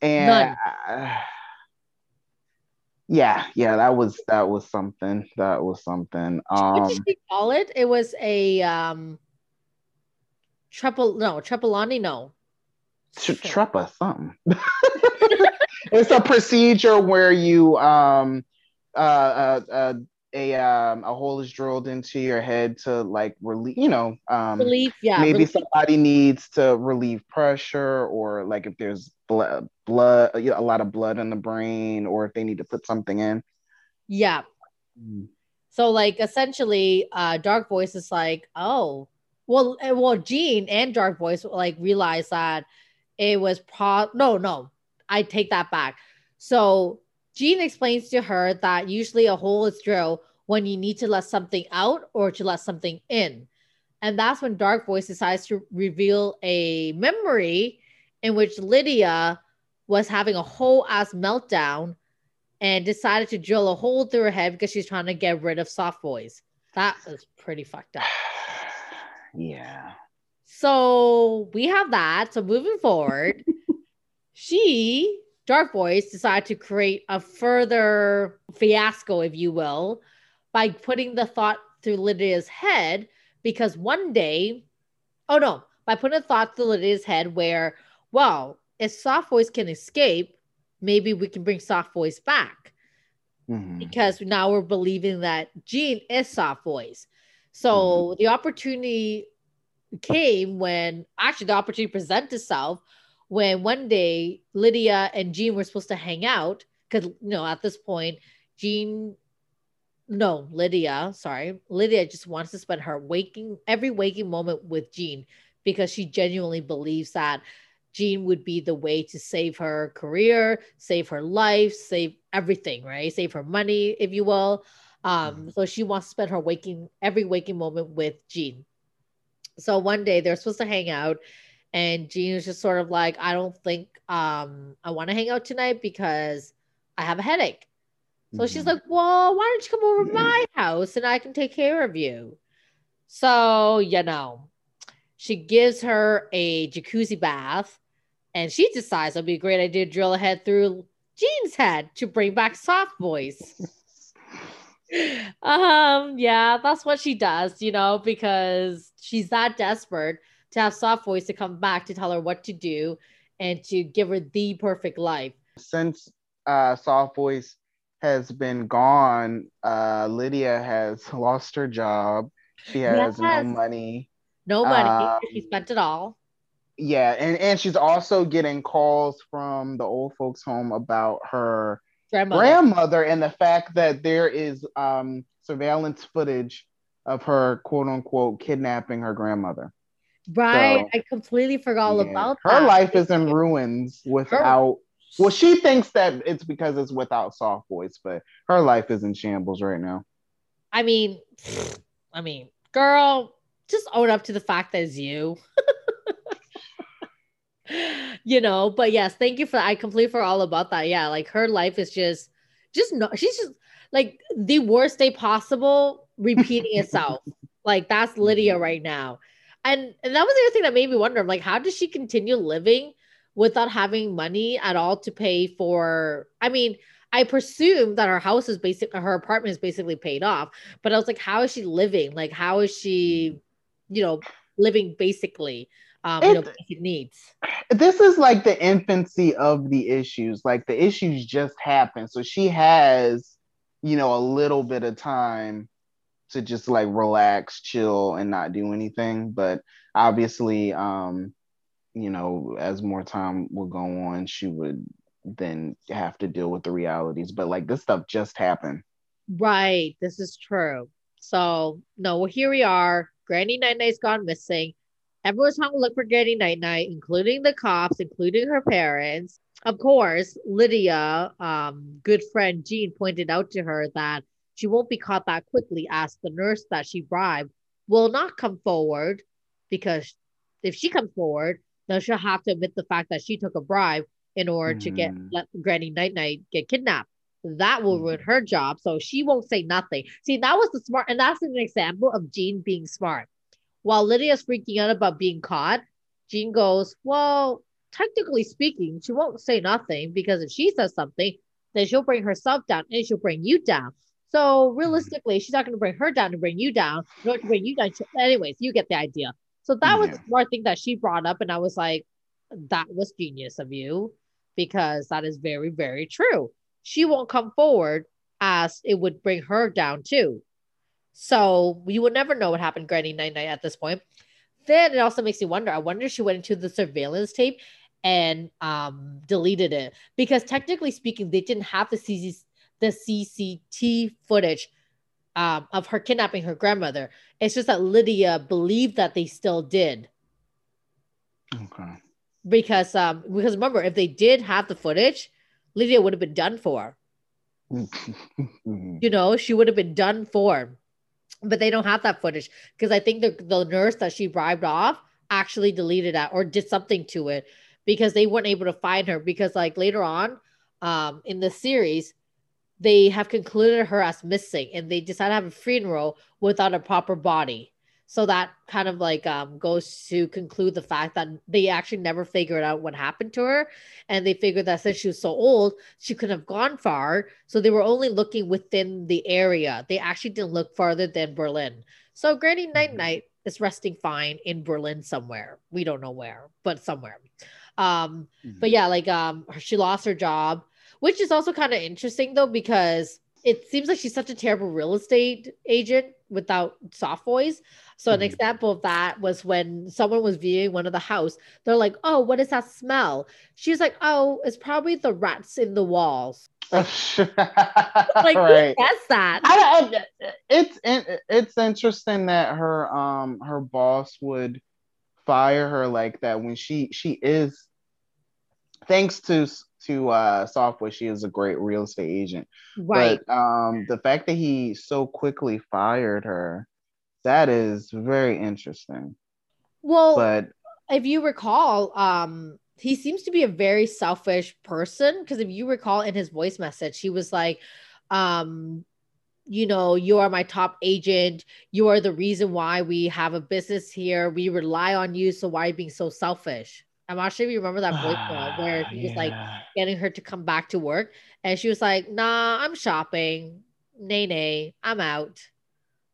And None. uh, yeah, yeah, that was that was something. That was something. what Um, did she call it? It was a um triple no tripolani no. tr- trepa something. it's a procedure where you um uh, uh, uh a um a hole is drilled into your head to like relieve you know um yeah. maybe relief. somebody needs to relieve pressure or like if there's blood blood you know, a lot of blood in the brain or if they need to put something in Yeah. So like essentially, uh, Dark Voice is like, oh, well, eh, well, Jean and Dark Voice like realized that it was pro. No, no, I take that back. So Jean explains to her that usually a hole is drilled when you need to let something out or to let something in, and that's when Dark Voice decides to reveal a memory in which Lydia was having a whole ass meltdown and decided to drill a hole through her head because she's trying to get rid of soft voice. was pretty fucked up. yeah So we have that. So moving forward, she Dark Voice decided to create a further fiasco, if you will, by putting the thought through Lydia's head. Because one day, oh no, by putting a thought through Lydia's head where, well, if Soft Voice can escape, maybe we can bring Soft Voice back. Mhm. Because now we're believing that Jean is Soft Voice. So the opportunity came when actually the opportunity presented itself when one day Lydia and Jean were supposed to hang out because you know at this point Jean no Lydia sorry Lydia just wants to spend her waking every waking moment with Jean because she genuinely believes that Jean would be the way to save her career, save her life, save everything, right? Save her money, if you will. Um, so she wants to spend her waking every waking moment with Jean. So one day they're supposed to hang out, and Jean was just sort of like, I don't think um I want to hang out tonight because I have a headache. So she's Mhm. like, Well, why don't you come over to my house and I can take care of you? So, you know, she gives her a jacuzzi bath and she decides it'll be a great idea to drill a head through Jean's head to bring back soft voice. um, yeah, that's what she does, you know, because she's that desperate to have soft voice to come back to tell her what to do and to give her the perfect life. since uh, Soft Voice has been gone, uh, Lydia has lost her job. She has no money. No money, Um, she spent it all. Yeah, and, and she's also getting calls from the old folks' home about her Grandmother. grandmother and the fact that there is um, surveillance footage of her quote unquote kidnapping her grandmother. Right. so- I completely forgot all Yeah. about her that. life is in ruins without well she thinks that it's because it's without soft voice but her life is in shambles right now I mean, I mean, girl, just own up to the fact that it's you. you know, but yes, thank you for I completely forgot all about that. Yeah, like her life is just just no she's just like the worst day possible repeating itself. like that's Lydia right now. And and that was the other thing that made me wonder, I'm like, how does she continue living without having money at all to pay for I mean, I presume that her house is basic her apartment is basically paid off, but I was like, how is she living? Like, how is she, you know, living basically um, you know, basic needs. this is like the infancy of the issues like the issues just happened so she has you know a little bit of time to just like relax chill and not do anything but obviously um you know as more time will go on she would then have to deal with the realities but like this stuff just happened Right. This is true. So, no, well, here we are. Granny Night Night's gone missing. Everyone's trying to look for Granny Night Night, including the cops, including her parents. Of course, Lydia, um, good friend Jean, pointed out to her that she won't be caught that quickly as the nurse that she bribed will not come forward because if she comes forward, then she'll have to admit the fact that she took a bribe in order to get Mhm. let Granny Night Night get kidnapped that will ruin Mhm. her job. So she won't say nothing. See, that was the smart, and that's an example of Jean being smart. While Lydia's freaking out about being caught, Jean goes, Well, technically speaking, she won't say nothing because if she says something, then she'll bring herself down and she'll bring you down. So realistically, she's not going to bring her down to bring you down, nor to bring you down. Anyways, you get the idea. So that was Yeah. the smart thing that she brought up, and I was like, that was genius of you because that is very, very true. She won't come forward as it would bring her down too. So you would never know what happened Granny Night Night at this point. Then it also makes me wonder. I wonder if she went into the surveillance tape and um deleted it because technically speaking, they didn't have the CC the CCT footage um, of her kidnapping her grandmother. It's just that Lydia believed that they still did okay because um because remember if they did have the footage, Lydia would have been done for. You know, she would have been done for. But they don't have that footage because I think the, the nurse that she bribed off actually deleted that or did something to it because they weren't able to find her. Because, like, later on um, in the series, they have concluded her as missing and they decided to have a funeral without a proper body. So that kind of like um, goes to conclude the fact that they actually never figured out what happened to her. And they figured that since she was so old, she couldn't have gone far. So they were only looking within the area. They actually didn't look farther than Berlin. So Granny Night Mhm. Night is resting fine in Berlin somewhere. We don't know where, but somewhere. Um, but yeah, like um, she lost her job, which is also kind of interesting though because it seems like she's such a terrible real estate agent without soft voice. So an Mhm. example of that was when someone was viewing one of the house. They're like, "Oh, what is that smell?" She's like, "Oh, it's probably the rats in the walls." Like, right. who gets that? I, I, it's it's interesting that her um her boss would fire her like that when she she is thanks to to uh soft voice she is a great real estate agent Right. but um the fact that he so quickly fired her that is very interesting well, but if you recall, um, he seems to be a very selfish person because if you recall in his voice message, he was like, um, you know, you are my top agent. You are the reason why we have a business here. We rely on you. So why are you being so selfish? I'm not sure if you remember that voice note where he was like getting her to come back to work. And she was like, nah, I'm shopping. Nay, nay, I'm out.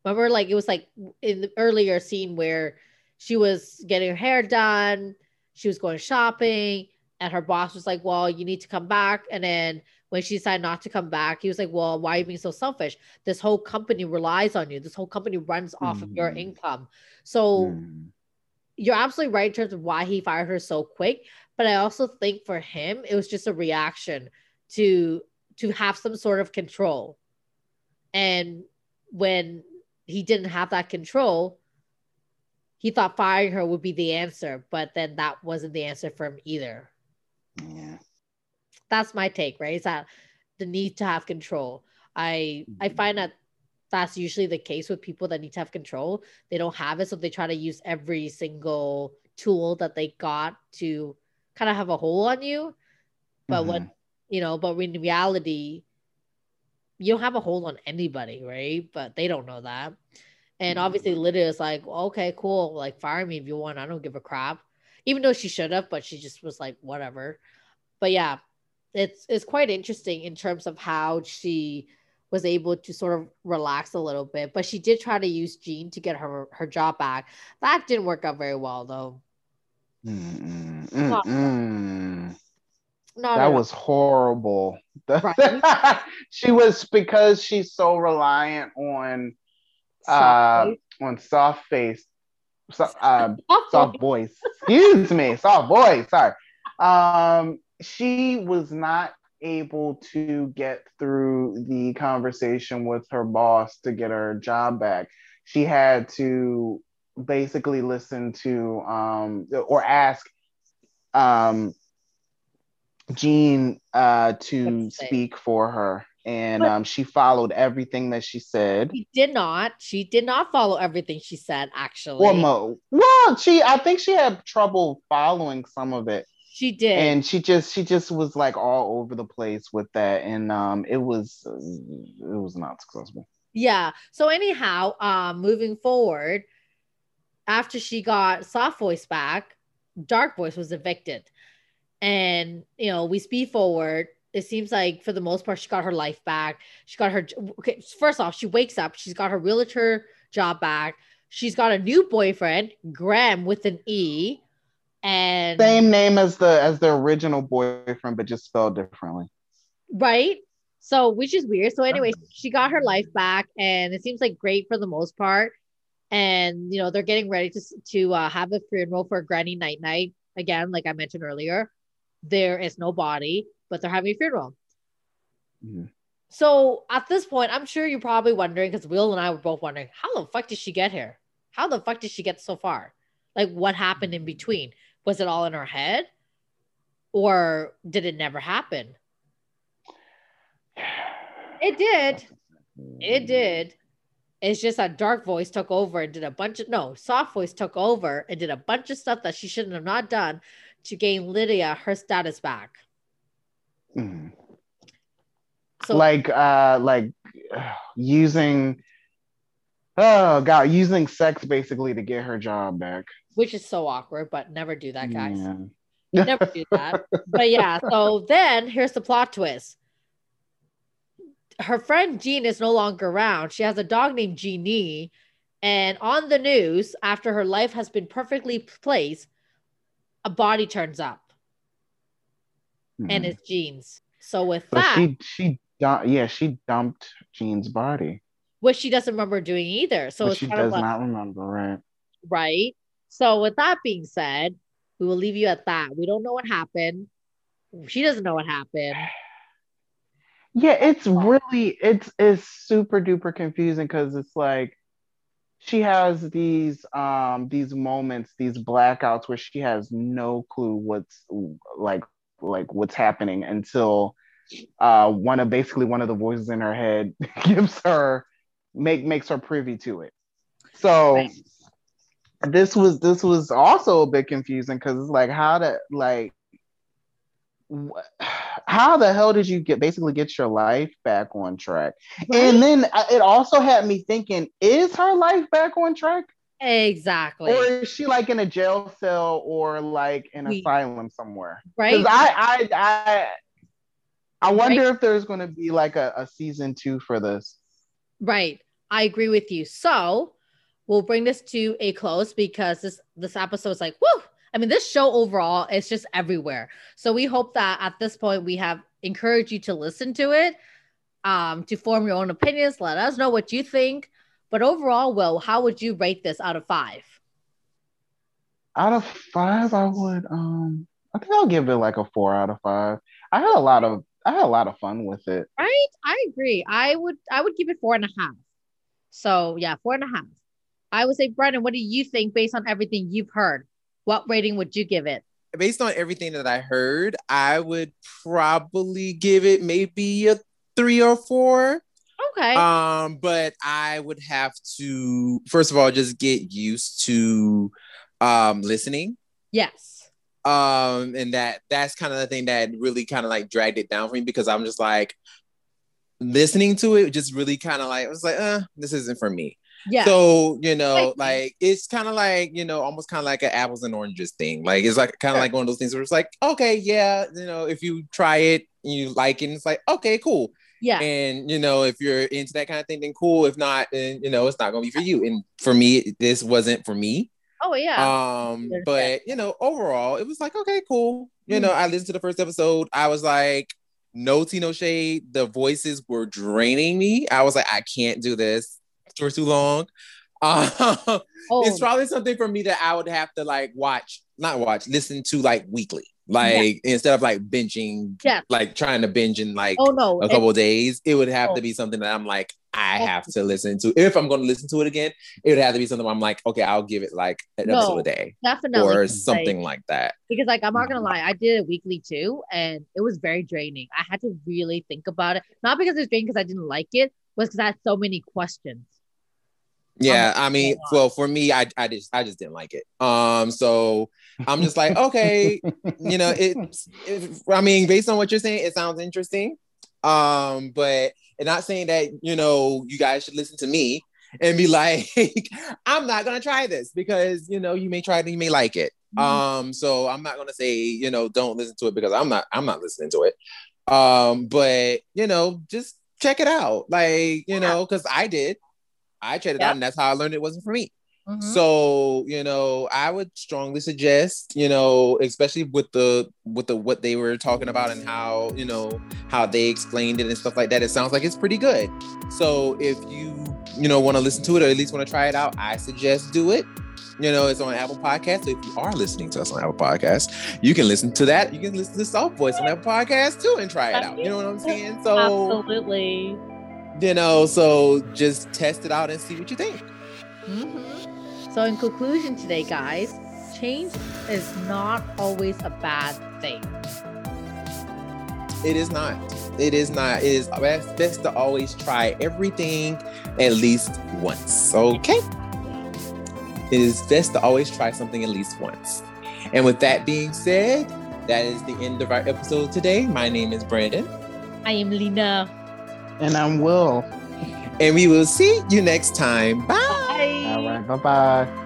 Remember, like it was like in the earlier scene where she was getting her hair done, she was going shopping, and her boss was like, Well, you need to come back. And then when she decided not to come back, he was like, Well, why are you being so selfish? This whole company relies on you. This whole company runs off of your Mhm. income. So Mm. You're absolutely right in terms of why he fired her so quick. But I also think for him, it was just a reaction to to have some sort of control. And when he didn't have that control, he thought firing her would be the answer, but then that wasn't the answer for him either. yeah That's my take, right? Is that the need to have control. I I Mhm. find that that's usually the case with people that need to have control. They don't have it, so they try to use every single tool that they got to kind of have a hold on you. But when you know, but in reality, you don't have a hold on anybody, right? But they don't know that. And Mhm. obviously, Lydia is like, okay, cool. Like, fire me if you want. I don't give a crap. Even though she should have, but she just was like, whatever. But yeah, it's it's quite interesting in terms of how she was able to sort of relax a little bit. But she did try to use Jean to get her her job back. That didn't work out very well, though. Mm-mm, mm-mm. Not that was horrible. Right. she was because she's so reliant on Soft uh on soft face, so, uh, soft voice. Excuse me, soft voice. Sorry. Um, she was not able to get through the conversation with her boss to get her job back. She had to basically listen to um or ask um Jean uh to speak for her and um she followed everything that she said. She did not. She did not follow everything she said. Actually, Well, Mo, well, she I think she had trouble following some of it. She did. and she just she just was like all over the place with that and um it was it was not successful yeah. So anyhow, um, moving forward, after she got soft voice back, dark voice was evicted, and you know we speed forward. It seems like for the most part she got her life back. She got her okay. First off, she wakes up. She's got her realtor job back. She's got a new boyfriend, Graham with an E, and same name as the as the original boyfriend but just spelled differently Right. So, which is weird. So, anyway, she got her life back, and it seems like great for the most part. And you know, they're getting ready to to uh, have a funeral for Granny Night Night again, like I mentioned earlier. There is no body, but they're having a funeral. Mhm. So at this point, I'm sure you're probably wondering because Will and I were both wondering, how the fuck did she get here? How the fuck did she get so far? Like, what happened in between? Was it all in her head, or did it never happen? It did. It did. It's just that dark voice took over and did a bunch of no, soft voice took over and did a bunch of stuff that she shouldn't have not done to gain Lydia her status back. Mhm. So like uh like using Oh god, using sex basically to get her job back. Which is so awkward, but never do that, guys. Yeah. Never do that. But yeah, so then here's the plot twist. Her friend Jean is no longer around. She has a dog named Jeannie. And on the news, after her life has been perfectly placed, a body turns up and Mhm. it's Jean's. So with But that, she she yeah she dumped Jean's body, which she doesn't remember doing either. So it's she kind of does like, not remember. Right? right? So with that being said, we will leave you at that. We don't know what happened. She doesn't know what happened. Yeah, it's really it's it's super duper confusing because it's like she has these um these moments, these blackouts where she has no clue what's like like what's happening until uh one of basically one of the voices in her head gives her make makes her privy to it. So Right. This was this was also a bit confusing because it's like how to like how the hell did you get basically get your life back on track and then uh, it also had me thinking is her life back on track Exactly. or is she like in a jail cell or like in We- asylum somewhere right? I, I i i wonder Right. if there's going to be like a, a season two for this Right. I agree with you. So we'll bring this to a close because this this episode is like, whoo. I mean, this show overall is just everywhere. So we hope that at this point we have encouraged you to listen to it, um, to form your own opinions. Let us know what you think. But overall, Will, how would you rate this out of five? out of five i would um i think i'll give it like a four out of five i had a lot of i had a lot of fun with it Right? I agree. I would I would give it four and a half. So yeah, four and a half. I would say, Brennan, what do you think based on everything you've heard? What rating would you give it? Based on everything that I heard, I would probably give it maybe a three or four. Okay. Um, but I would have to first of all just get used to um listening. yes. Um, and that that's kind of the thing that really kind of like dragged it down for me because I'm just like listening to it just really kind of like I was like, uh, this isn't for me. Yeah. So, you know, Like- like it's kind of like, you know, almost kind of like an apples and oranges thing. Like it's like kind of like one of those things where it's like, okay, yeah, you know, if you try it and you like it, it's like, okay, cool. yeah. And you know, if you're into that kind of thing, then cool. If not, then you know, it's not gonna be for you. And for me, this wasn't for me. oh yeah. Um, but you know, overall, it was like, okay, cool. You Mm. know, I listened to the first episode. I was like, no tea, no shade. The voices were draining me. I was like, I can't do this for too long. Um, oh, it's probably something for me that I would have to like watch, not watch, listen to like weekly, like instead of like binging, Yes. like trying to binge in like oh no. a couple of days. It would have Oh. to be something that I'm like, I Oh. have to listen to. If I'm going to listen to it again, it would have to be something where I'm like, okay, I'll give it like an No, episode a day definitely or like- something like that. because like I'm not gonna lie, I did it weekly too, and it was very draining. I had to really think about it, not because it's draining because I didn't like it, was because I had so many questions. Yeah, I mean, well, for me, I, I just I just didn't like it. Um, so I'm just like, okay, you know, it's it. I mean, based on what you're saying, it sounds interesting. Um, but and not saying that you know you guys should listen to me and be like, I'm not gonna try this because you know you may try it and you may like it. Um, so I'm not gonna say you know don't listen to it because I'm not I'm not listening to it. Um, but you know just check it out, like you know, because I did. I checked it Yeah. out, and that's how I learned it wasn't for me. Mhm. So, you know, I would strongly suggest, you know, especially with the with the what they were talking about and how, you know, how they explained it and stuff like that. It sounds like it's pretty good. So, if you, you know, want to listen to it or at least want to try it out, I suggest do it. You know, it's on Apple Podcasts. So if you are listening to us on Apple Podcasts, you can listen to that. You can listen to the Soft Voice on Apple Podcasts too and try it out. You know what I'm saying? So, Absolutely. You know, so just test it out and see what you think. Mhm. So, in conclusion, today, guys, change is not always a bad thing. It is not. It is not. It is best, best to always try everything at least once. Okay? It is best to always try something at least once. And with that being said, that is the end of our episode today. My name is Brandon. I am Lena. And i'm will And we will see you next time. Bye. Bye. All right. Bye bye.